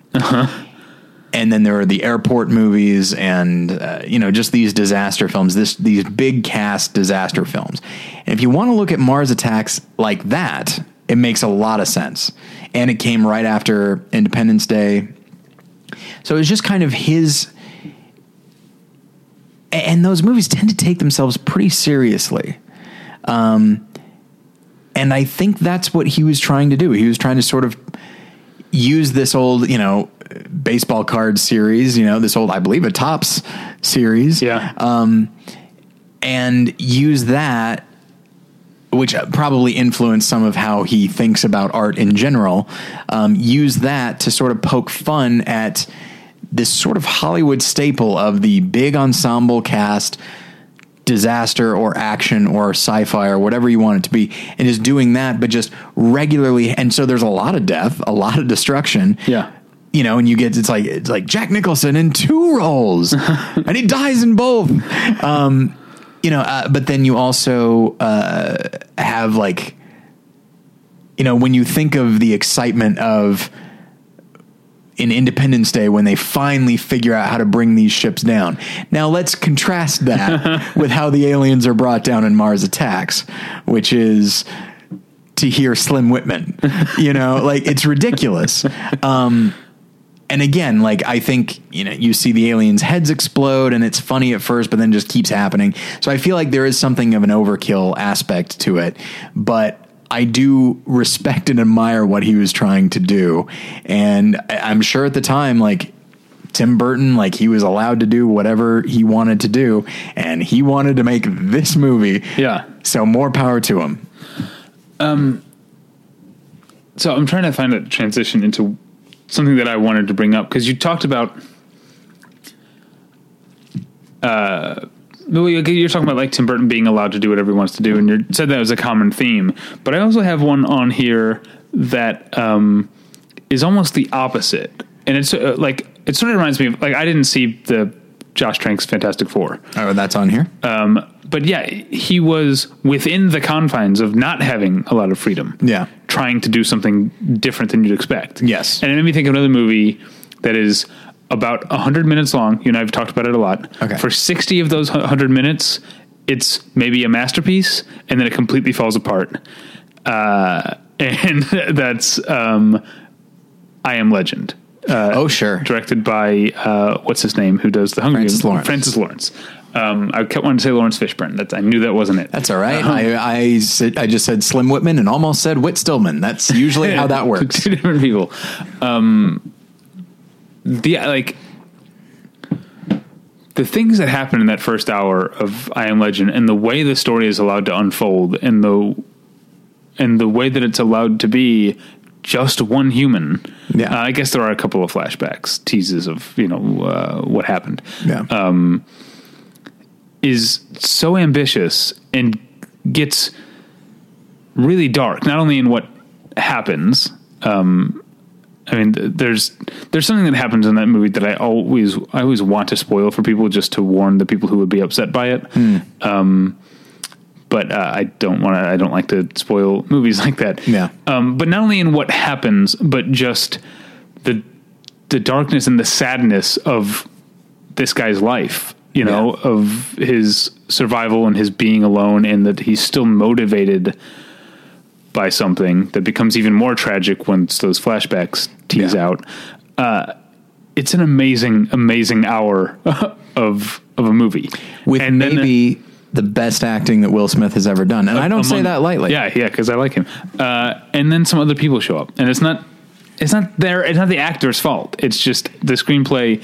And then there are the airport movies and uh, you know just these disaster films this these big cast disaster films. And if you want to look at mars attacks like that it makes a lot of sense. And it came right after independence day. So it was just kind of his and those movies tend to take themselves pretty seriously um, and i think that's what he was trying to do he was trying to sort of use this old, you know, baseball card series, you know, this old, I believe, a Topps series, Yeah. um, and use that, which probably influenced some of how he thinks about art in general. Um, use that to sort of poke fun at this sort of Hollywood staple of the big ensemble cast disaster or action or sci-fi or whatever you want it to be and is doing that but just regularly and so there's a lot of death a lot of destruction Yeah. you know and you get it's like it's like jack nicholson in two roles and he dies in both um you know, uh, but then you also uh, have like, you know, when you think of the excitement of in Independence Day when they finally figure out how to bring these ships down. Now let's contrast that with how the aliens are brought down in Mars Attacks, which is to hear Slim Whitman. You know, like it's ridiculous. Um, and again, like I think you know, you see the aliens' heads explode, and it's funny at first, but then just keeps happening. So I feel like there is something of an overkill aspect to it, but I do respect and admire what he was trying to do, and I'm sure at the time, like. Tim Burton, like he was allowed to do whatever he wanted to do, and he wanted to make this movie. Yeah. So more power to him. Um. So I'm trying to find a transition into something that I wanted to bring up because you talked about. Uh, you're talking about like Tim Burton being allowed to do whatever he wants to do, and you said that was a common theme. But I also have one on here that um, is almost the opposite, and it's uh, like it sort of reminds me of like I didn't see the Josh Trank's Fantastic Four, Oh, that's on here. um, but yeah, he was within the confines of not having a lot of freedom. Yeah. Trying to do something different than you'd expect. Yes. And it made me think of another movie that is about 100 minutes long. You and I have talked about it a lot. Okay. For 60 of those 100 minutes, it's maybe a masterpiece, and then it completely falls apart. Uh, and that's um, I Am Legend. Uh, oh, sure. directed by uh, what's his name who does the Hunger Francis Games? Lawrence. Francis Lawrence. Um, I kept wanting to say Laurence Fishburne. That's I knew that wasn't it. That's all right. Uh-huh. I I, said, I just said Slim Whitman and almost said Whit Stillman. That's usually how that works. Two different people. Um, the like the things that happen in that first hour of I Am Legend, and the way the story is allowed to unfold, and the and the way that it's allowed to be just one human. Yeah. Uh, I guess there are a couple of flashbacks, teases of you know uh, what happened. Yeah. um, is so ambitious and gets really dark. Not only in what happens. Um, I mean, there's there's something that happens in that movie that I always I always want to spoil for people just to warn the people who would be upset by it. Um, but uh, I don't want to. I don't like to spoil movies like that. Yeah. Um, but not only in what happens, but just the the darkness and the sadness of this guy's life. You know, Yeah. of his survival and his being alone, and that he's still motivated by something that becomes even more tragic once those flashbacks tease Yeah. out. Uh, it's an amazing, amazing hour of of a movie With And then- maybe the best acting that Will Smith has ever done. And I don't say that lightly. Yeah, yeah, because I like him. Uh, and then some other people show up, and it's not it's not their it's not the actor's fault. It's just the screenplay.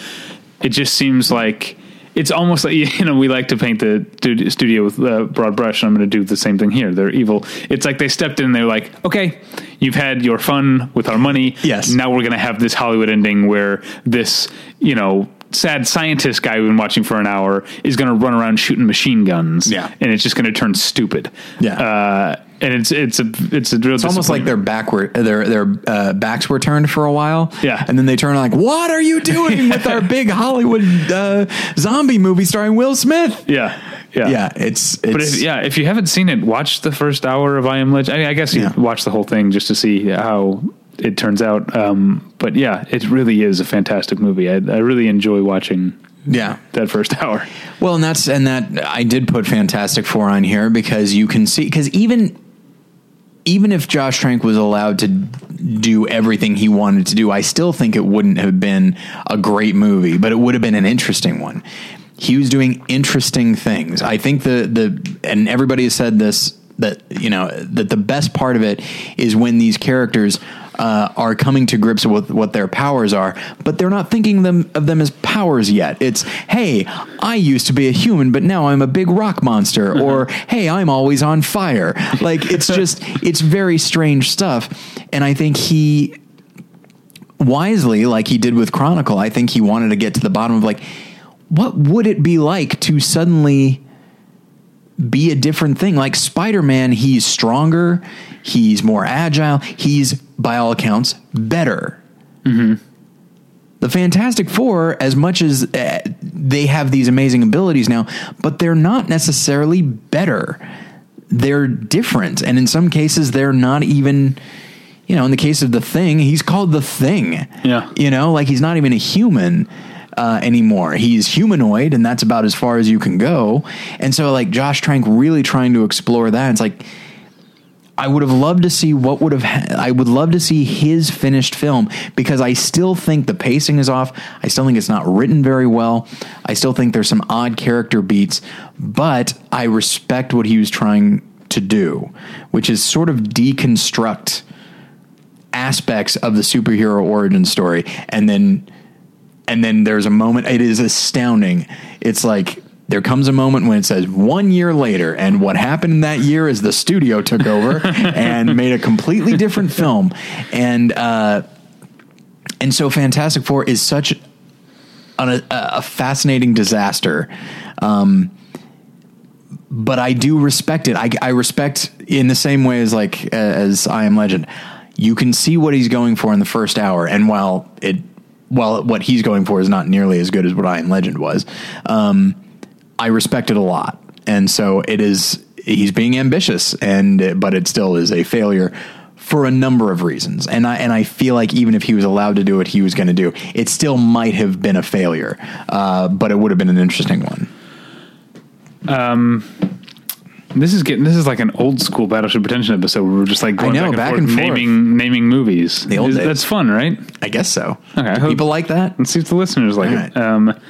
It just seems like it's almost like you know we like to paint the studio with a broad brush. and I'm going to do the same thing here. They're evil. It's like they stepped in. and They're like, okay, you've had your fun with our money. Yes. Now we're going to have this Hollywood ending where this you know. Sad scientist guy we've been watching for an hour is going to run around shooting machine guns, Yeah. and it's just going to turn stupid. Yeah. Uh, and it's it's a it's a real. It's almost like their backward, their their uh, backs were turned for a while. Yeah. and then they turn like, "What are you doing with our big Hollywood uh, zombie movie starring Will Smith?" yeah yeah Yeah, it's, it's But if, yeah, if you haven't seen it, watch the first hour of I Am Legend. I, mean, I guess you Yeah. watch the whole thing just to see how it turns out. Um, but yeah, it really is a fantastic movie. I, I really enjoy watching yeah. that first hour. Well, and that's and that I did put Fantastic Four on here because you can see because even even if Josh Trank was allowed to do everything he wanted to do, I still think it wouldn't have been a great movie, but it would have been an interesting one. He was doing interesting things. I think the the and everybody has said this that you know that the best part of it is when these characters uh, are coming to grips with what their powers are, but they're not thinking them of them as powers yet. It's hey, I used to be a human, but now I'm a big rock monster, or hey, I'm always on fire. Like it's just it's very strange stuff, and I think he wisely, like he did with Chronicle, I think he wanted to get to the bottom of like what would it be like to suddenly be a different thing. Like Spider Man, he's stronger, he's more agile, he's by all accounts better. The Fantastic Four, as much as uh, they have these amazing abilities now, but they're not necessarily better. They're different. And in some cases, they're not even, you know, in the case of The Thing, he's called The Thing. Yeah. You know, like he's not even a human. Uh, anymore. He's humanoid, and that's about as far as you can go. And so, like Josh Trank, really trying to explore that. It's like I would have loved to see what would have. Ha- I would love to see his finished film because I still think the pacing is off. I still think it's not written very well. I still think there's some odd character beats, but I respect what he was trying to do, which is sort of deconstruct aspects of the superhero origin story, and then and then there's a moment. It is astounding. It's like there comes a moment when it says one year later, and what happened in that year is the studio took over and made a completely different film, and uh, and so Fantastic Four is such an, a, a fascinating disaster. Um, but I do respect it. I, I respect in the same way as like as I Am Legend. You can see what he's going for in the first hour, and while it while what he's going for is not nearly as good as what I Legend was, um, I respect it a lot, and so it is. He's being ambitious, and but it still is a failure for a number of reasons. And I and I feel like even if he was allowed to do what he was going to do, it still might have been a failure, uh, but it would have been an interesting one. This is getting this is like an old school Battleship Pretension episode where we're just like going know, back, back and, and forth, forth. naming naming movies. The old Is- days. That's fun, right? I guess so. Okay, I people like that. Let's see if the listeners like All it. Um,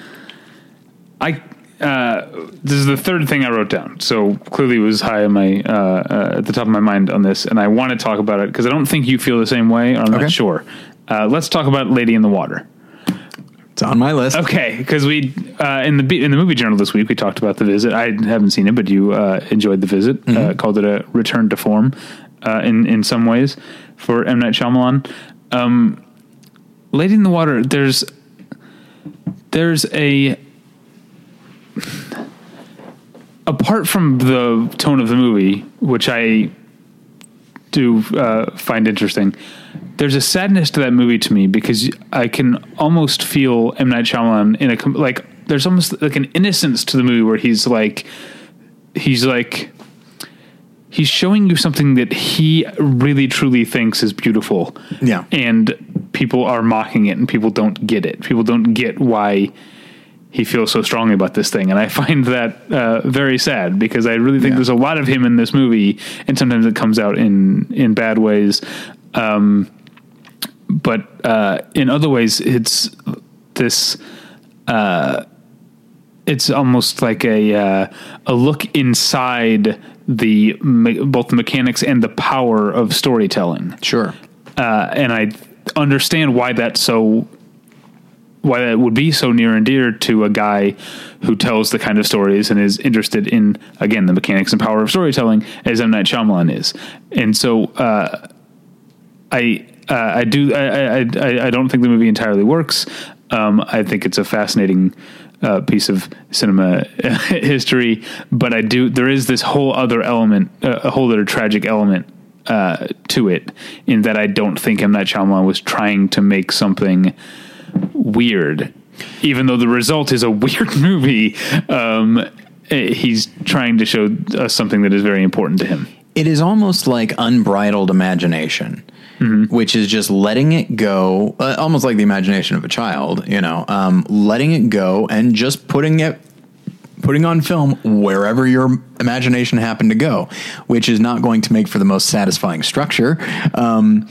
I uh, this is the third thing I wrote down, so clearly it was high on my uh, uh, at the top of my mind on this, and I want to talk about it because I don't think you feel the same way. Or I'm Okay. not sure. Uh, let's talk about Lady in the Water. It's on my list. Okay, because we uh, in the in the movie journal this week we talked about the visit. I haven't seen it, but you uh, enjoyed the visit. Uh, Mm-hmm. called it a return to form uh, in in some ways for M Night Shyamalan. Um, Lady in the Water. There's there's a apart from the tone of the movie, which I do uh, find interesting. There's a sadness to that movie to me because I can almost feel M Night Shyamalan in a like. There's almost like an innocence to the movie where he's like, he's like, he's showing you something that he really truly thinks is beautiful. Yeah. and people are mocking it, and people don't get it. People don't get why he feels so strongly about this thing, and I find that uh, very sad because I really think Yeah. there's a lot of him in this movie, and sometimes it comes out in in bad ways. Um, but uh, in other ways, it's this. Uh, it's almost like a uh, a look inside the me- both the mechanics and the power of storytelling Sure. uh, and I understand why that's so why that would be so near and dear to a guy who tells the kind of stories and is interested in again the mechanics and power of storytelling as M Night Shyamalan is, and so uh, I uh, I do I, I I don't think the movie entirely works. Um, I think it's a fascinating uh, piece of cinema history, but I do there is this whole other element, uh, a whole other tragic element uh, to it, in that I don't think M Night Shyamalan was trying to make something weird, even though the result is a weird movie. Um, eh, he's trying to show us something that is very important to him. It is almost like unbridled imagination, which is just letting it go, uh, almost like the imagination of a child, you know, um, letting it go and just putting it, putting on film wherever your imagination happened to go, which is not going to make for the most satisfying structure. Um,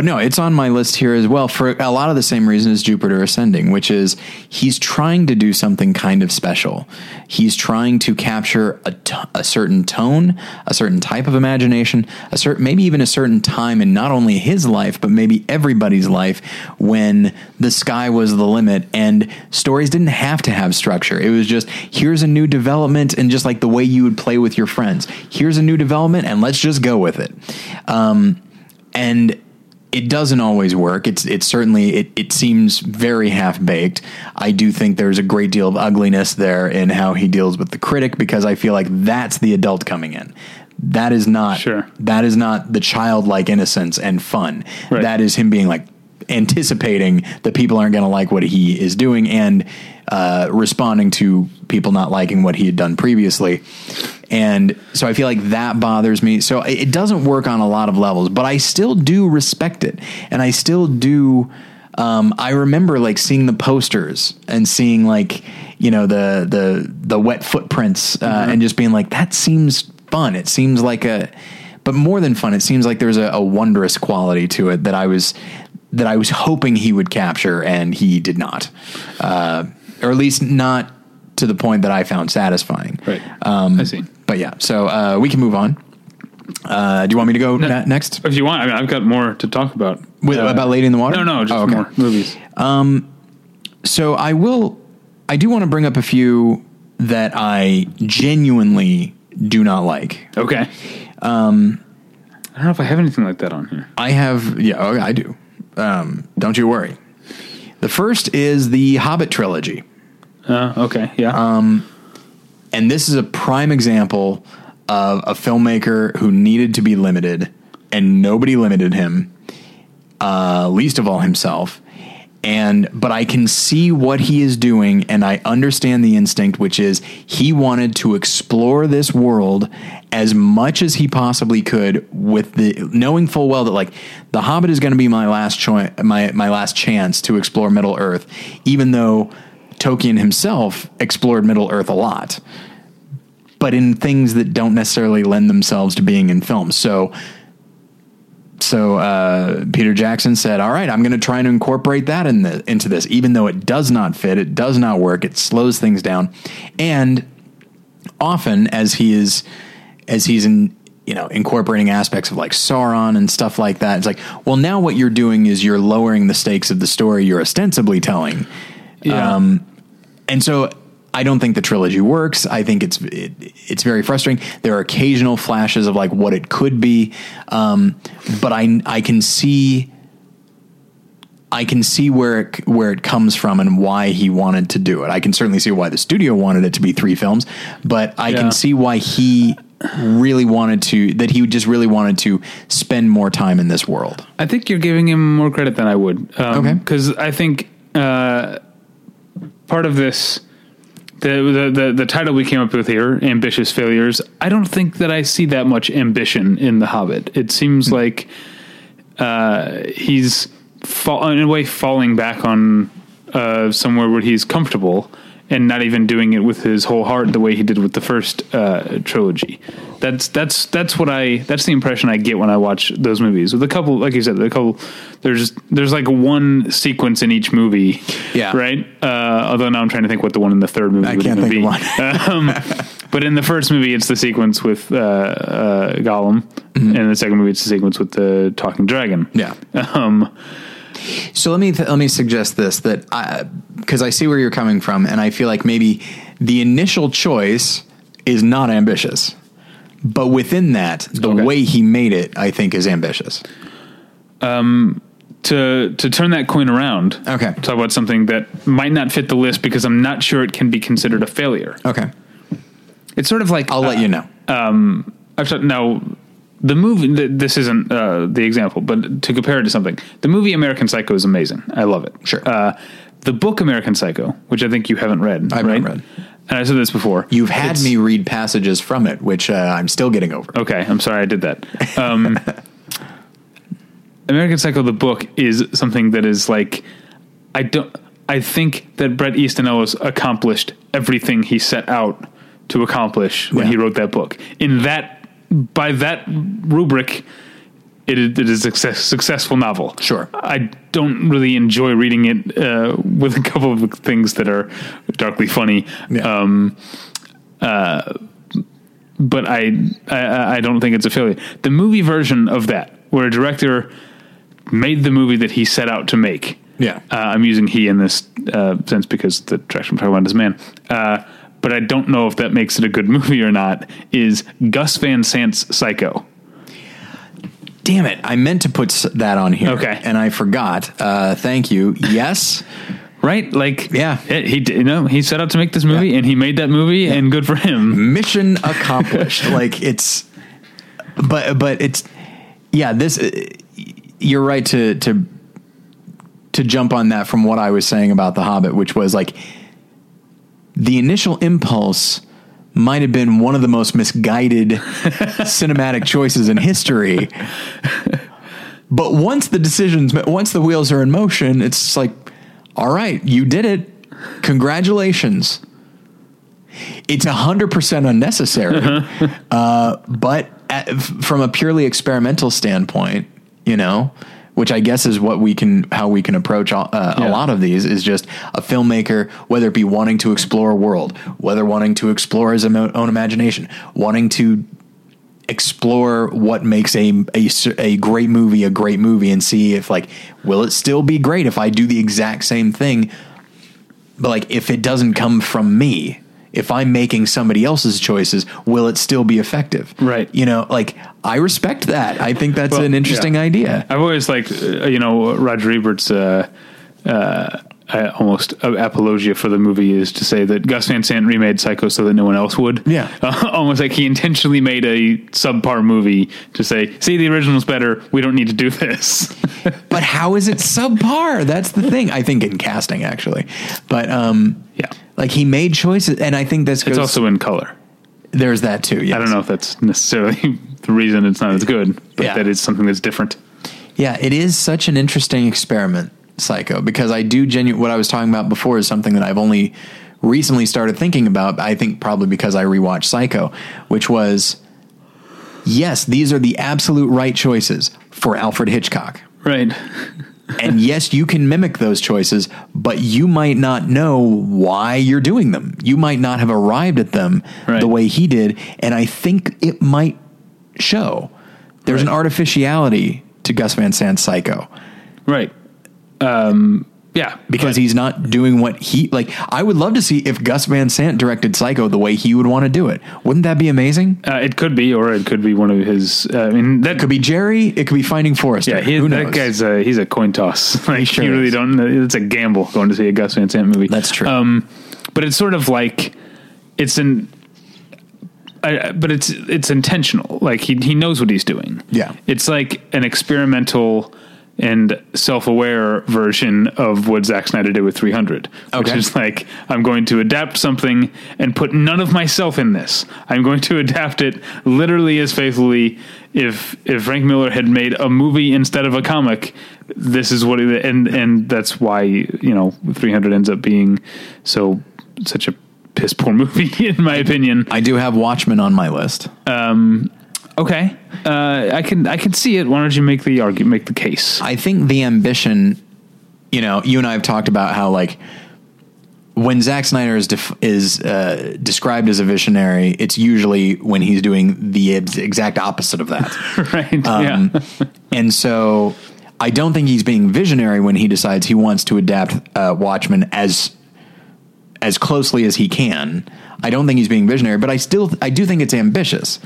but no, it's on my list here as well for a lot of the same reason as Jupiter Ascending, which is he's trying to do something kind of special. He's trying to capture a, t- a certain tone, a certain type of imagination, a certain maybe even a certain time in not only his life but maybe everybody's life when the sky was the limit and stories didn't have to have structure. It was just here's a new development and just like the way you would play with your friends. Here's a new development and let's just go with it. Um, and it doesn't always work. It's it's certainly it, it seems very half baked. I do think there's a great deal of ugliness there in how he deals with the critic because I feel like that's the adult coming in. That is not Sure. that is not the childlike innocence and fun. Right. That is him being like anticipating that people aren't going to like what he is doing and uh, responding to people not liking what he had done previously. And so I feel like that bothers me. So it doesn't work on a lot of levels, but I still do respect it. And I still do. Um, I remember like seeing the posters and seeing like, you know, the, the, the wet footprints, uh, and just being like, that seems fun. It seems like a, but more than fun, it seems like there's a, a wondrous quality to it that I was, that I was hoping he would capture and he did not, uh, or at least not to the point that I found satisfying. Right. Um, I see. But yeah, so uh, we can move on. Uh, do you want me to go ne- next If you want, I mean, I've got more to talk about. With, Uh, about Lady in the Water? No, no, just Oh, okay. more movies. So I will. I do want to bring up a few that I genuinely do not like. Okay. Um, I don't know if I have anything like that on here. I have. Yeah, oh, I do. Um, don't you worry. The first is the Hobbit trilogy. Uh, okay. Yeah. Um, And this is a prime example of a filmmaker who needed to be limited, and nobody limited him, uh, least of all himself. And but I can see what he is doing, and I understand the instinct, which is he wanted to explore this world as much as he possibly could, with the knowing full well that like the Hobbit is going to be my last choice, my my last chance to explore Middle Earth, even though Tolkien himself explored Middle Earth a lot but in things that don't necessarily lend themselves to being in films. So, so uh, Peter Jackson said, "All right, I'm going to try and incorporate that in the, into this, even though it does not fit, it does not work, it slows things down, and often as he is, as he's in." You know, incorporating aspects of like Sauron and stuff like that. It's like, well, now what you're doing is you're lowering the stakes of the story you're ostensibly telling. yeah. um, And so I don't think the trilogy works. I think it's it, it's very frustrating. There are occasional flashes of like what it could be, um, but I I can see I can see where it where it comes from and why he wanted to do it. I can certainly see why the studio wanted it to be three films, but I Yeah. can see why he really wanted to that he just really wanted to spend more time in this world. I think you're giving him more credit than I would. Um, Okay. Because I think uh, part of this, the, the the the title we came up with here, "Ambitious Failures." I don't think that I see that much ambition in The Hobbit. It seems like uh, he's fall, in a way falling back on uh, somewhere where he's comfortable. And not even doing it with his whole heart the way he did with the first uh, trilogy. That's that's that's what I that's the impression I get when I watch those movies. With a couple, like you said, a couple. There's there's like one sequence in each movie, Yeah. right. Uh, although now I'm trying to think what the one in the third movie I would can't think be. of one. um, but in the first movie, it's the sequence with uh, uh, Gollum, and in the second movie, it's the sequence with the talking dragon. Yeah. Um, So let me th- let me suggest this that because I, see where you're coming from, and I feel like maybe the initial choice is not ambitious, but within that, the Okay. way he made it, I think, is ambitious. Um, to to turn that coin around. Okay. Talk about something that might not fit the list because I'm not sure it can be considered a failure. Okay, It's sort of like I'll let you know. Um, I've said now the movie. th- This isn't uh, the example, but to compare it to something, the movie American Psycho is amazing. I love it. Sure. Uh, the book American Psycho, which I think you haven't read, I haven't right? read. And I said this before. You've had It's- me read passages from it, which uh, I'm still getting over. Okay, I'm sorry I did that. Um, American Psycho, the book, is something that is like I don't. I think that Bret Easton Ellis accomplished everything he set out to accomplish when Yeah. he wrote that book. In that, by that rubric, it is, it is a success, successful novel. Sure. I don't really enjoy reading it uh, with a couple of things that are darkly funny. Yeah. Um, uh, but I, I I don't think it's a failure. The movie version of that, where a director made the movie that he set out to make. Yeah. uh, I'm using he in this uh, sense because the director I'm talking about is man. But I don't know if that makes it a good movie or not. Is Gus Van Sant's Psycho? Damn it! I meant to put that on here. Okay. and I forgot. Uh, thank you. Yes. Right? Like, Yeah. it- he you know he set out to make this movie Yeah. and he made that movie and good for him. mission accomplished like it's but but it's yeah this uh, you're right to to to jump on that from what I was saying about The Hobbit, which was like the initial impulse might have been one of the most misguided cinematic choices in history. But once the decisions, once the wheels are in motion, it's like, all right, you did it. Congratulations. It's a hundred percent unnecessary, uh, but at, from a purely experimental standpoint, you know, which I guess is what we can, how we can approach all, uh, a lot of these is just a filmmaker, whether it be wanting to explore a world, whether wanting to explore his own imagination, wanting to explore what makes a a great movie a great movie and see if like will it still be great if I do the exact same thing but like if it doesn't come from me if I'm making somebody else's choices will it still be effective Right. you know like I respect that I think that's Well, an interesting yeah. idea I've always liked, uh, you know, Roger Ebert's uh, uh, uh, almost uh, apologia for the movie is to say that Gus Van Sant remade Psycho so that no one else would. Yeah. Uh, almost like he intentionally made a subpar movie to say, see, the original's better. We don't need to do this. but how is it subpar that's the thing I think in casting actually but um yeah. Like he made choices and I think this goes It's also in color. there's that too yes. I don't know if that's necessarily the reason it's not as good, but Yeah. that it's something that's different. Yeah, it is such an interesting experiment, Psycho, because I do genu what I was talking about before is something that I've only recently started thinking about. I think probably because I rewatched Psycho, which was yes, these are the absolute right choices for Alfred Hitchcock. Right. And yes, you can mimic those choices, but you might not know why you're doing them. You might not have arrived at them Right. the way he did. And I think it might show. There's an artificiality to Gus Van Sant's Psycho Right. Um, yeah. because but- he's not doing what he like. I would love to see if Gus Van Sant directed Psycho the way he would want to do it. Wouldn't that be amazing? uh, it could be, or it could be one of his. Uh, I mean, that It could be Gerry. It could be Finding Forrester. Yeah, he, Who that guy's a, he's a coin toss. Like sure you really is. don't. It's a gamble going to see a Gus Van Sant movie. That's true. Um, but it's sort of like it's an. I, but it's it's intentional. Like he he knows what he's doing. Yeah. it's like an experimental and self-aware version of what Zack Snyder did with 300, which Okay. is like I'm going to adapt something and put none of myself in this. I'm going to adapt it literally as faithfully. If if Frank Miller had made a movie instead of a comic, this is what it, and and that's why you know 300 ends up being so such a piss poor movie in my opinion. I do have Watchmen on my list. Um, Okay, uh, I can I can see it. Why don't you make the argument, make the case? I think the ambition, you know, you and I have talked about how like when Zack Snyder is def- is uh, described as a visionary, it's usually when he's doing the exact opposite of that. right? Um, yeah. and so I don't think he's being visionary when he decides he wants to adapt uh, Watchmen as as closely as he can. I don't think he's being visionary, but I still I do think it's ambitious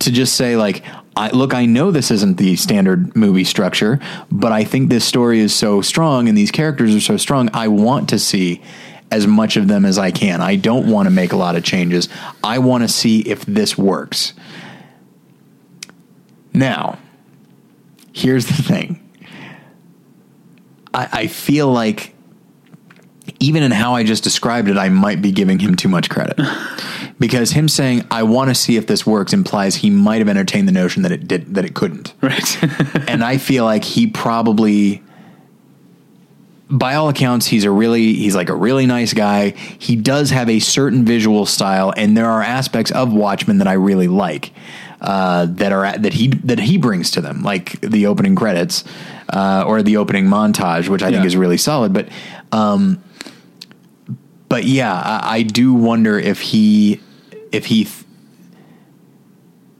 to just say like I, look I know this isn't the standard movie structure, but I think this story is so strong and these characters are so strong. I want to see as much of them as I can. I don't want to make a lot of changes. I want to see if this works. Now, here's the thing. I, I feel like even in how I just described it, I might be giving him too much credit. because him saying I want to see if this works implies he might have entertained the notion that it did that it couldn't. right. and I feel like he probably by all accounts he's a really he's like a really nice guy. He does have a certain visual style and there are aspects of Watchmen that I really like. Uh, that are that he that he brings to them, like the opening credits uh, or the opening montage, which I think is really solid. But um, but yeah, I, I do wonder if he if he th-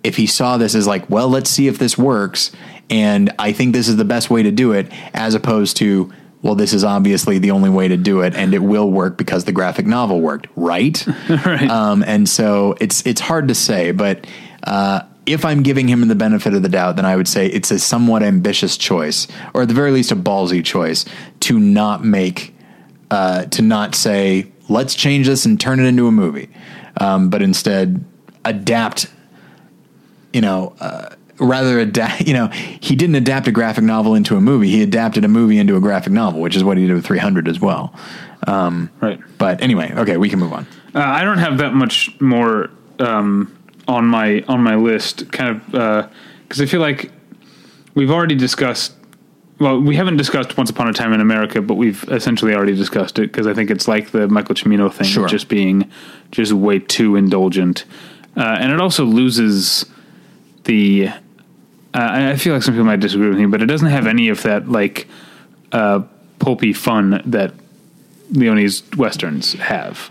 if he saw this as like, well, let's see if this works, and I think this is the best way to do it, as opposed to, well, this is obviously the only way to do it, and it will work because the graphic novel worked, right? right. um, and so it's it's hard to say, but uh, if I'm giving him the benefit of the doubt, then I would say it's a somewhat ambitious choice, or at the very least, a ballsy choice to not make uh, to not say let's change this and turn it into a movie, um, but instead adapt. You know, uh, rather adapt. You know, he didn't adapt a graphic novel into a movie. He adapted a movie into a graphic novel, which is what he did with 300 as well. Um, Right. But anyway, okay, we can move on. Uh, I don't have that much more um, on my on my list, kind of because I feel like we've already discussed. Well, we haven't discussed Once Upon a Time in America, but we've essentially already discussed it because I think it's like the Michael Cimino thing, Sure. just being just way too indulgent, uh, and it also loses the. Uh, I feel like some people might disagree with me, but it doesn't have any of that like uh, pulpy fun that Leone's westerns have.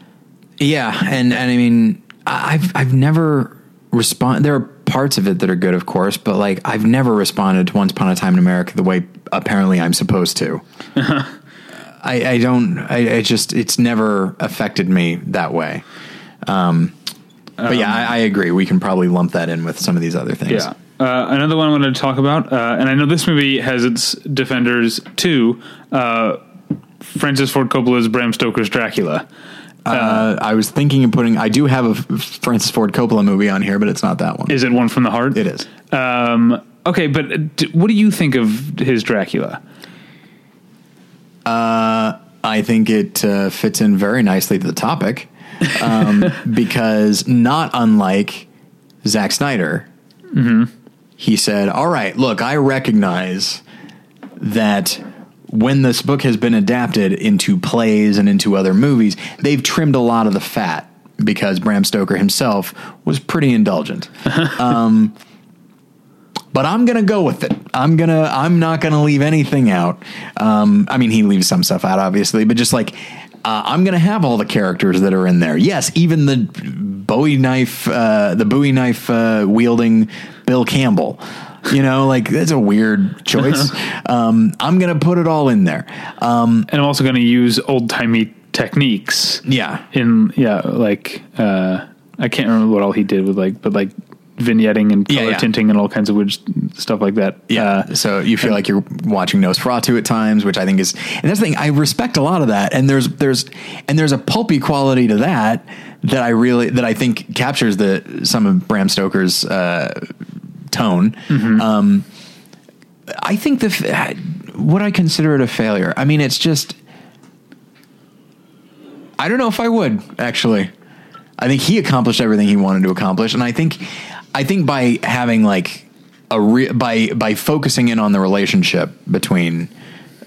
Yeah, and and I mean, I've I've never respond. There are parts of it that are good, of course, but like I've never responded to Once Upon a Time in America the way apparently I'm supposed to. I, I don't. I, I just it's never affected me that way. Um, but yeah, I, I agree. We can probably lump that in with some of these other things. Yeah. Uh, another one I wanted to talk about, uh, and I know this movie has its defenders too. Uh, Francis Ford Coppola's Bram Stoker's Dracula. Uh, I was thinking of putting. I do have a Francis Ford Coppola movie on here, but it's not that one. Is it one from the heart? It is. Um, okay, but d- what do you think of his Dracula? I think it uh, fits in very nicely to the topic um, because not unlike Zack Snyder, he said, "All right, look, I recognize that." When this book has been adapted into plays and into other movies, they've trimmed a lot of the fat because Bram Stoker himself was pretty indulgent. Um, but I'm gonna go with it. I'm gonna. I'm not gonna leave anything out. Um, I mean, he leaves some stuff out, obviously, but just like uh, I'm gonna have all the characters that are in there. Yes, even the Bowie knife, uh, the Bowie knife uh, wielding Bill Campbell. You know, like that's a weird choice. um, I'm gonna put it all in there. Um, And I'm also going to use old timey techniques. yeah, In yeah, like uh, I can't remember what all he did with like, but like vignetting and color yeah. tinting and all kinds of weird stuff like that. Yeah. Uh, so you feel like you're watching Nosferatu at times, which I think is, and that's the thing. I respect a lot of that, and there's there's and there's a pulpy quality to that that I really that I think captures the some of Bram Stoker's uh, tone. Um, I think the would I consider it a failure? I mean, it's just. I don't know if I would actually. I think he accomplished everything he wanted to accomplish, and I think, I think by having like a re- by by focusing in on the relationship between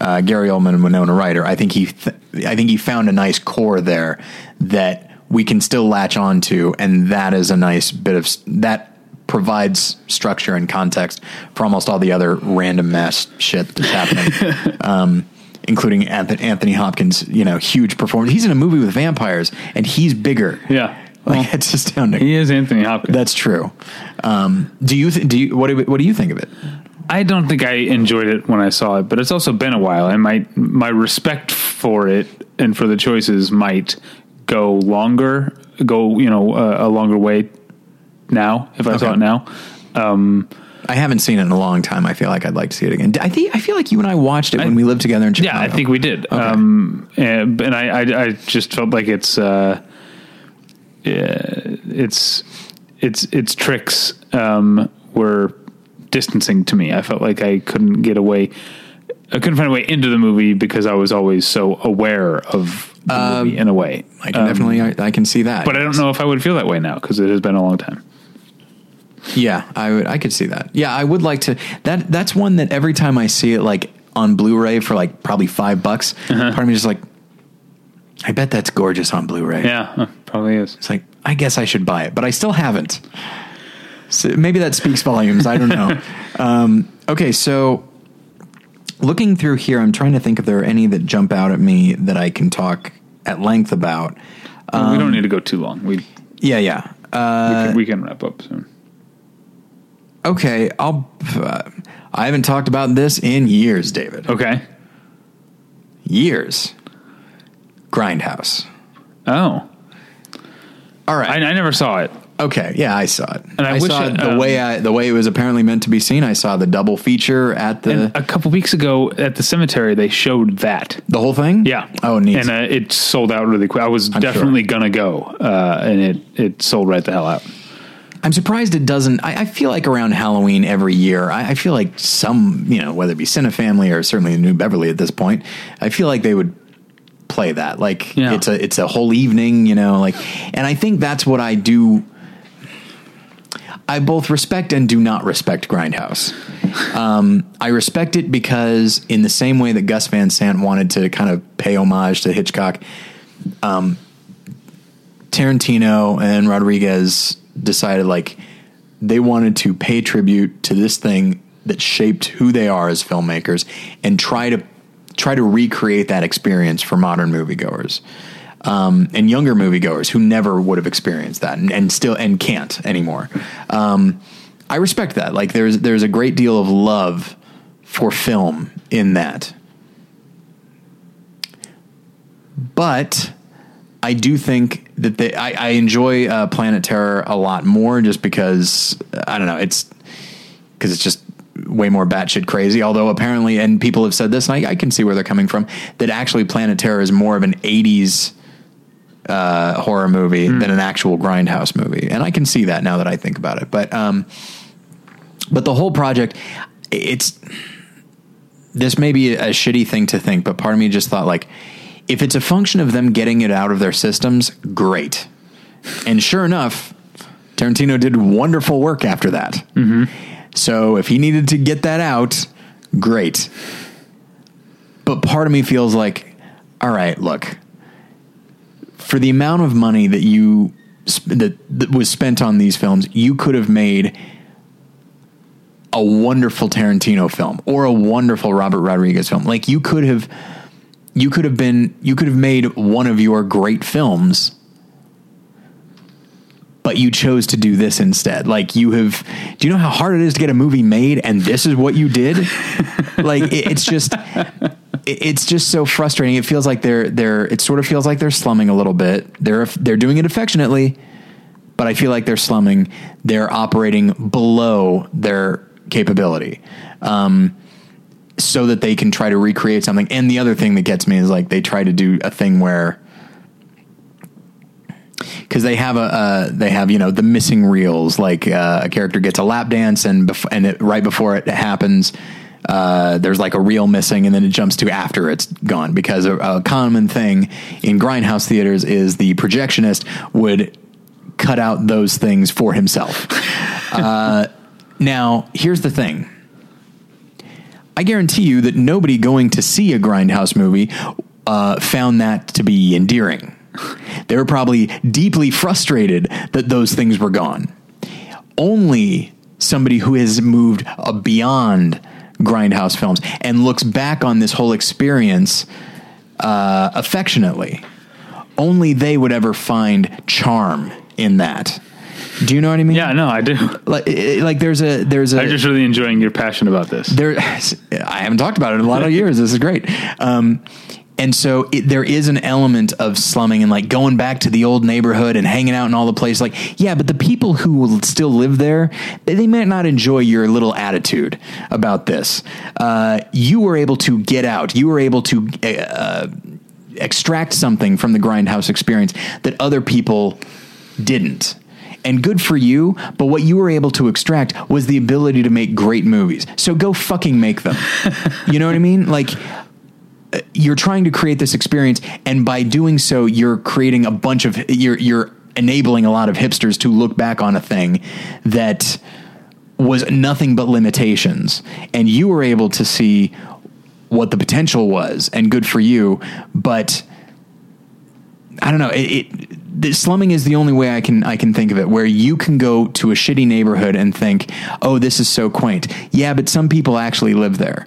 uh, Gary Oldman and Winona Ryder, I think he th- I think he found a nice core there that we can still latch on to, and that is a nice bit of that provides structure and context for almost all the other random mass shit that's happening. um, including Anthony, Hopkins, you know, huge performance. He's in a movie with vampires, and he's bigger. yeah. like Well, it's astounding. he is Anthony Hopkins. That's true. Um, do you th- do you what do, what do you think of it? I don't think I enjoyed it when I saw it, but it's also been a while, and my my respect for it and for the choices might go longer, go you know uh, a longer way now if I saw it now. I haven't seen it in a long time. I feel like I'd like to see it again. I think I feel like you and I watched it when we lived together in Chicago. Yeah, I think we did. Um, and, and I, I, I just felt like it's, uh, yeah, it's, it's, its tricks, um, were distancing to me. I felt like I couldn't get away. I couldn't find a way into the movie because I was always so aware of the movie in a way. I can definitely I, I can see that. Um, But I don't know if I would feel that way now because it has been a long time. Yeah, I would. I could see that. Yeah, I would like to. That that's one that every time I see it, like on Blu-ray for like probably five bucks, part of me is like, I bet that's gorgeous on Blu-ray. Yeah, uh, probably is. It's like I guess I should buy it, but I still haven't. So maybe that speaks volumes. I don't know. um, okay, so looking through here, I'm trying to think if there are any that jump out at me that I can talk at length about. we Um, don't need to go too long. We, Yeah, yeah. Uh, we, can, we can wrap up soon. Okay, I'll. Uh, I haven't talked about this in years, David. Okay. Years. Grindhouse. Oh, All right. I, I never saw it. Okay, yeah, I saw it. And I wish saw it, the um, way I, the way it was apparently meant to be seen. I saw the double feature at the And a couple weeks ago at the cemetery, they showed that. the whole thing. Yeah. Oh, neat. And uh, it sold out really quick. I was I'm definitely gonna go, uh, and it it sold right the hell out. I'm surprised it doesn't. I, I feel like around Halloween every year, I, I feel like some, you know, whether it be Cinefamily or certainly New Beverly at this point, I feel like they would play that. Like Yeah. it's a it's a whole evening, you know. Like, and I think that's what I do. I both respect and do not respect Grindhouse. Um, I respect it because, in the same way that Gus Van Sant wanted to kind of pay homage to Hitchcock, um, Tarantino and Rodriguez decided like they wanted to pay tribute to this thing that shaped who they are as filmmakers and try to try to recreate that experience for modern moviegoers um, and younger moviegoers who never would have experienced that and, and still and can't anymore. Um, I respect that. Like there's there's a great deal of love for film in that, but I do think that they, I, I enjoy uh, Planet Terror a lot more just because I don't know it's because it's just way more batshit crazy. Although apparently, and people have said this, and I, I can see where they're coming from. That actually, Planet Terror is more of an '80s uh, horror movie than an actual grindhouse movie, and I can see that now that I think about it. But um, but the whole project, it's this may be a shitty thing to think, but part of me just thought like, if it's a function of them getting it out of their systems, great. And sure enough, Tarantino did wonderful work after that. Mm-hmm. So if he needed to get that out, great. But part of me feels like, all right, look, for the amount of money that you that, that was spent on these films, you could have made a wonderful Tarantino film or a wonderful Robert Rodriguez film. Like you could have you could have been you could have made one of your great films but you chose to do this instead. Like you have do you know how hard it is to get a movie made and this is what you did? like it, it's just it- it's just so frustrating. It feels like they're they're it sort of feels like they're slumming a little bit. They're they're doing it affectionately, but I feel like they're slumming. They're operating below their capability. Um, so that they can try to recreate something. And the other thing that gets me is like they try to do a thing where because they have a uh, they have you know the missing reels. Like uh, a character gets a lap dance and bef- and it, right before it happens uh, there's like a reel missing and then it jumps to after it's gone. Because a, a common thing in grindhouse theaters is the projectionist would cut out those things for himself. Uh, now here's the thing I guarantee you that nobody going to see a grindhouse movie uh, found that to be endearing. They were probably deeply frustrated that those things were gone. Only somebody who has moved uh, beyond grindhouse films and looks back on this whole experience uh, affectionately, only they would ever find charm in that. Do you know what I mean? Yeah, no, I do. Like, like there's a there's a I'm just really enjoying your passion about this. there I haven't talked about it in a lot of years. This is great. Um, and so it, there is an element of slumming and like going back to the old neighborhood and hanging out in all the places. Like, yeah, but the people who will still live there, they, they might not enjoy your little attitude about this. Uh, you were able to get out. You were able to uh, extract something from the grindhouse experience that other people didn't. And good for you, but what you were able to extract was the ability to make great movies. So go fucking make them. you know what I mean? Like uh, you're trying to create this experience and by doing so you're creating a bunch of you're you're enabling a lot of hipsters to look back on a thing that was nothing but limitations and you were able to see what the potential was and good for you but I don't know. It, it the slumming is the only way I can I can think of it, where you can go to a shitty neighborhood and think, "Oh, this is so quaint." Yeah, but some people actually live there,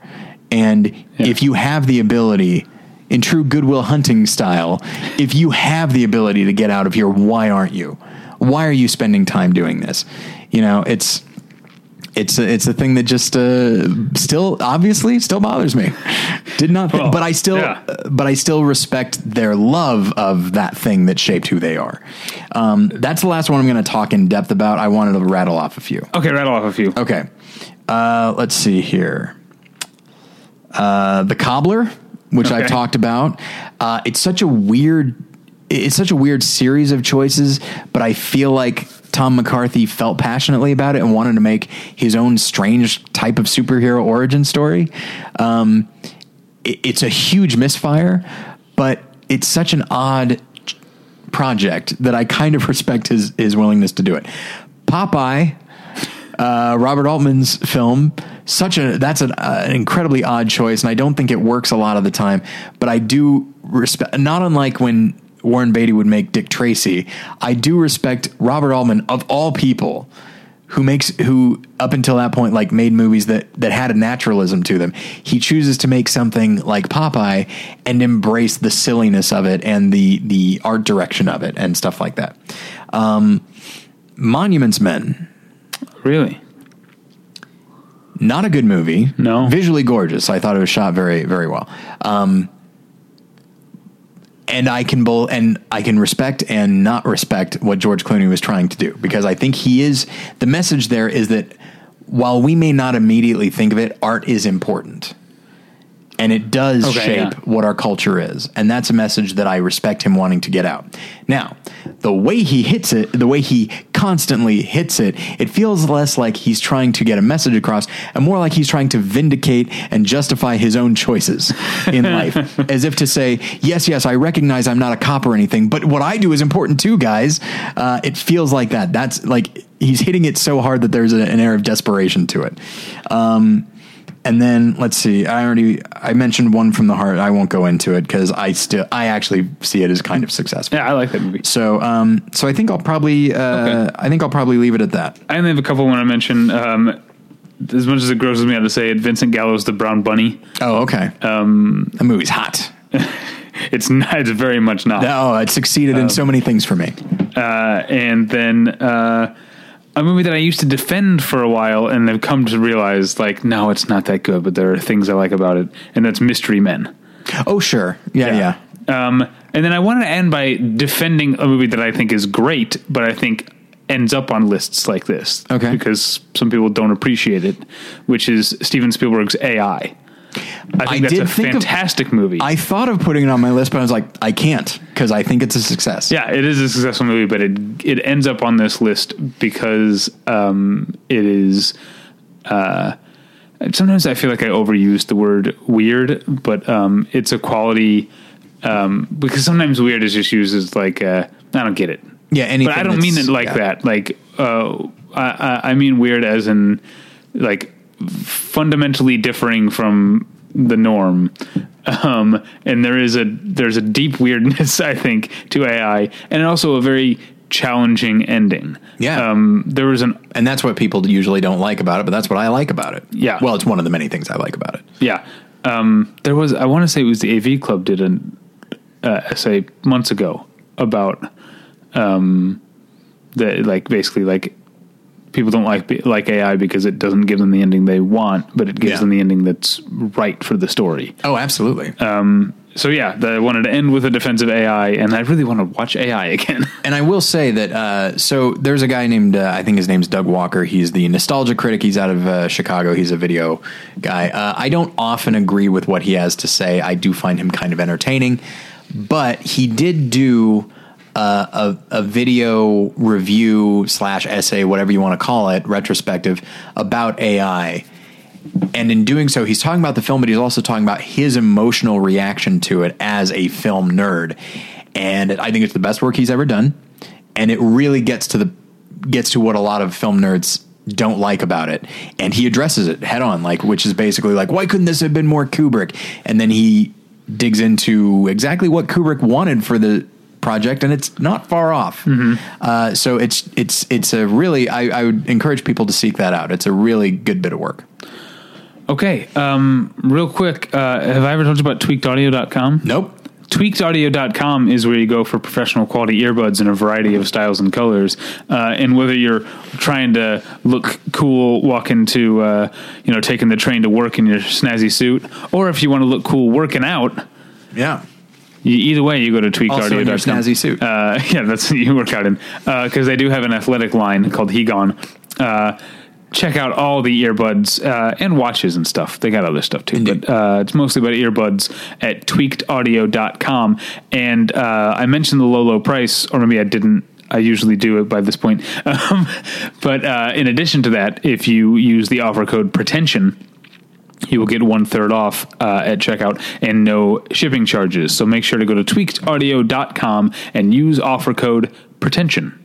and if you have the ability, in true Goodwill Hunting style, if you have the ability to get out of here, why aren't you? Why are you spending time doing this? You know, it's it's a, it's a thing that just uh, still obviously still bothers me. Did not, think, Well, but I still yeah. but I still respect their love of that thing that shaped who they are. Um, that's the last one I'm going to talk in depth about. I wanted to rattle off a few. Okay, rattle off a few. Okay, uh, let's see here. Uh, the cobbler, which I've talked about. Uh, it's such a weird. It's such a weird series of choices, but I feel like Tom McCarthy felt passionately about it and wanted to make his own strange type of superhero origin story. Um, it, it's a huge misfire, but it's such an odd project that I kind of respect his his willingness to do it. Popeye, uh, Robert Altman's film, such a that's an, uh, an incredibly odd choice, and I don't think it works a lot of the time. But I do respect, not unlike when Warren Beatty would make Dick Tracy. I do respect Robert Altman of all people who makes who up until that point like made movies that that had a naturalism to them. He chooses to make something like Popeye and embrace the silliness of it and the the art direction of it and stuff like that. Um, Monuments Men, Really? not a good movie. No. visually gorgeous. I thought it was shot very very well. Um, and I can both and I can respect and not respect what George Clooney was trying to do because I think he is the message there is that while we may not immediately think of it, art is important. And it does Okay, shape yeah. what our culture is. And that's a message that I respect him wanting to get out. Now, the way he hits it, the way he constantly hits it, it feels less like he's trying to get a message across and more like he's trying to vindicate and justify his own choices in life. As if to say, yes, yes, I recognize I'm not a cop or anything, but what I do is important too, guys. Uh, it feels like that. That's like he's hitting it so hard that there's a, an air of desperation to it. Um, and then let's see. I already I mentioned one from the heart. I won't go into it because I still I actually see it as kind of successful. Yeah, I like that movie. So um so I think I'll probably uh Okay. I think I'll probably leave it at that. I only have a couple want to mention. Um, as much as it grosses me out to say it, Vincent Gallo's The Brown Bunny. Oh okay. Um the movie's hot. It's not. It's very much not. Oh, it succeeded in so many things for me. uh, and then uh, a movie that I used to defend for a while, and have come to realize like, no, it's not that good. But there are things I like about it, and that's Mystery Men. Oh sure. Yeah, yeah. Um, and then I wanted to end by defending a movie that I think is great, but I think ends up on lists like this. Okay. Because some people don't appreciate it, which is Steven Spielberg's AI. I think I that's did a think of- fantastic movie. I thought of putting it on my list, but I was like, I can't because I think it's a success. Yeah, it is a successful movie, but it it ends up on this list because um, it is. Uh, sometimes I feel like I overuse the word weird, but um, it's a quality um, because sometimes weird is just used as like uh, I don't get it. Yeah, anything but I don't mean it like yeah. that. Like uh, I, I I mean weird as in like fundamentally differing from the norm. Um, and there is a there's a deep weirdness I think to AI, and also a very challenging ending. Yeah. Um, there was an And that's what people usually don't like about it, but that's what I like about it. Yeah. Well, it's one of the many things I like about it. yeah. Um, there was I want to say it was the AV Club did an uh, essay months ago about um, the like basically like people don't like like AI because it doesn't give them the ending they want, but it gives Yeah. them the ending that's right for the story. Oh, absolutely. So yeah, the, I wanted to end with a defense of AI, and I really want to watch AI again. And I will say that uh, so there's a guy named uh, I think his name's Doug Walker. He's the nostalgia critic. He's out of uh, Chicago. He's a video guy. Uh, I don't often agree with what he has to say. I do find him kind of entertaining, but he did do uh, a, a video review slash essay, whatever you want to call it, retrospective about AI. And in doing so, he's talking about the film, but he's also talking about his emotional reaction to it as a film nerd. And I think it's the best work he's ever done. And it really gets to the gets to what a lot of film nerds don't like about it. And he addresses it head on, like which is basically like, why couldn't this have been more Kubrick? And then he digs into exactly what Kubrick wanted for the project, and it's not far off. Uh, so it's it's it's a really I, I would encourage people to seek that out. It's a really good bit of work. Okay, um, real quick, uh, have I ever told you about tweakedaudio.com? Nope. Tweakedaudio.com is where you go for professional quality earbuds in a variety of styles and colors. Uh, and whether you're trying to look cool, walk into, uh, you know, taking the train to work in your snazzy suit, or if you want to look cool working out, Yeah. You, either way, you go to tweakedaudio.com. Also snazzy suit. Uh, yeah, that's you work out in because they do have an athletic line called Hegon. Uh, check out all the earbuds uh, and watches and stuff. They got other stuff too, Indeed. but uh, it's mostly about earbuds at tweakedaudio.com. And uh, I mentioned the low, low price, or maybe I didn't. I usually do it by this point. Um, but uh, in addition to that, if you use the offer code pretension, you will get one third off uh, at checkout and no shipping charges. So make sure to go to tweakedaudio.com and use offer code pretension.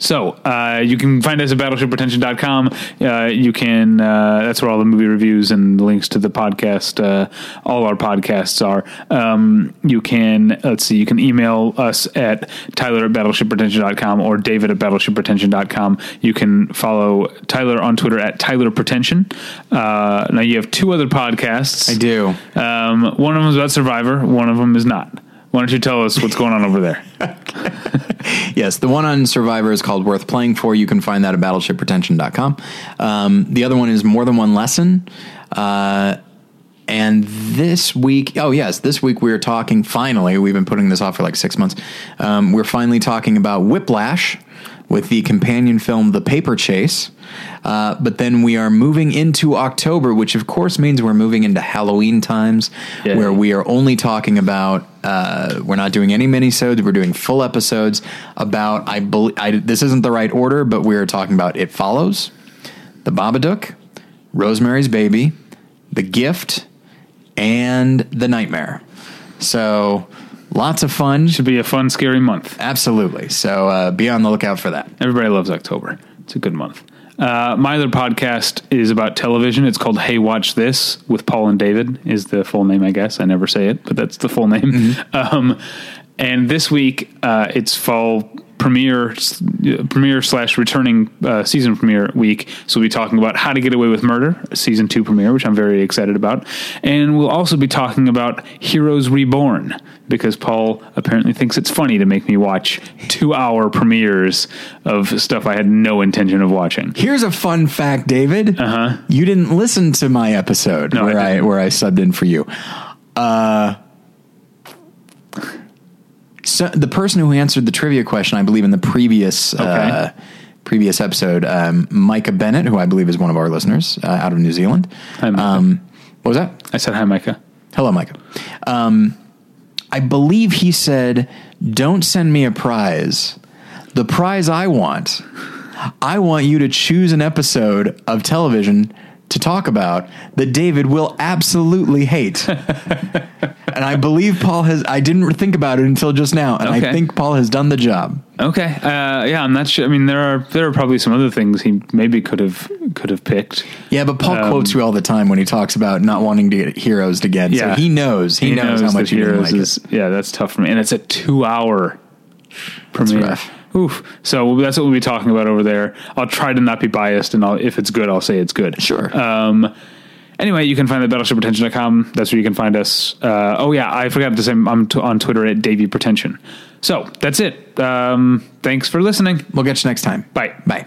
So uh, you can find us at battleshippretension.com. Uh, you can uh, that's where all the movie reviews and links to the podcast, uh, all our podcasts are. Um, you can let's see, you can email us at Tyler at battleshippretension.com or David at battleshippretension.com. You can follow Tyler on Twitter at Tyler Pretension. Uh, now you have two other podcasts. I do. Um, one of them is about Survivor. One of them is not. Why don't you tell us what's going on over there? Yes, the one on Survivor is called Worth Playing For. You can find that at battleshippretension.com. Um, the other one is More Than One Lesson. Uh, and this week, oh, yes, this week we are talking, finally, we've been putting this off for like six months. Um, we're finally talking about Whiplash with the companion film The Paper Chase. Uh, but then we are moving into October, which of course means we're moving into Halloween times, Yeah. where we are only talking about. Uh, we're not doing any minisodes. We're doing full episodes about. I believe this isn't the right order, but we are talking about It Follows, The Babadook, Rosemary's Baby, The Gift, and The Nightmare. So lots of fun. Should be a fun, scary month. Absolutely. So uh, be on the lookout for that. Everybody loves October. It's a good month. Uh, my other podcast is about television. It's called Hey Watch This with Paul and David is the full name, I guess. I never say it, but that's the full name. Um, and this week, uh, it's fall premiere uh, premiere slash returning uh, season premiere week. So we'll be talking about How to Get Away with Murder season two premiere, which I'm very excited about, and we'll also be talking about Heroes Reborn because Paul apparently thinks it's funny to make me watch two hour premieres of stuff I had no intention of watching. Here's a fun fact, David. Uh-huh. You didn't listen to my episode No, where I, didn't. where I subbed in for you. Uh, so the person who answered the trivia question, I believe, in the previous uh, previous episode, um, Micah Bennett, who I believe is one of our listeners uh, out of New Zealand. Hi, Micah. Um, what was that? I said hi, Micah. Hello, Micah. Um, I believe he said, "Don't send me a prize. The prize I want, I want you to choose an episode of television to talk about that David will absolutely hate." and I believe Paul has. I didn't think about it until just now, and I think Paul has done the job. Okay, uh, yeah, I'm not sure. I mean, there are there are probably some other things he maybe could have could have picked. Yeah, but Paul Um, quotes you all the time when he talks about not wanting to get heroes again. Yeah. so he knows. He, knows, how much you didn't Heroes like it. is yeah, that's tough for me, and it's a two hour premiere. Oof. So that's what we'll be talking about over there. I'll try to not be biased, and I'll, if it's good, I'll say it's good. Sure. Um, anyway, you can find it at battleshippretension.com. That's where you can find us. Uh, oh, yeah, I forgot to say I'm t- on Twitter at Davey Pretension. So that's it. Um, thanks for listening. We'll get you next time. Bye. Bye.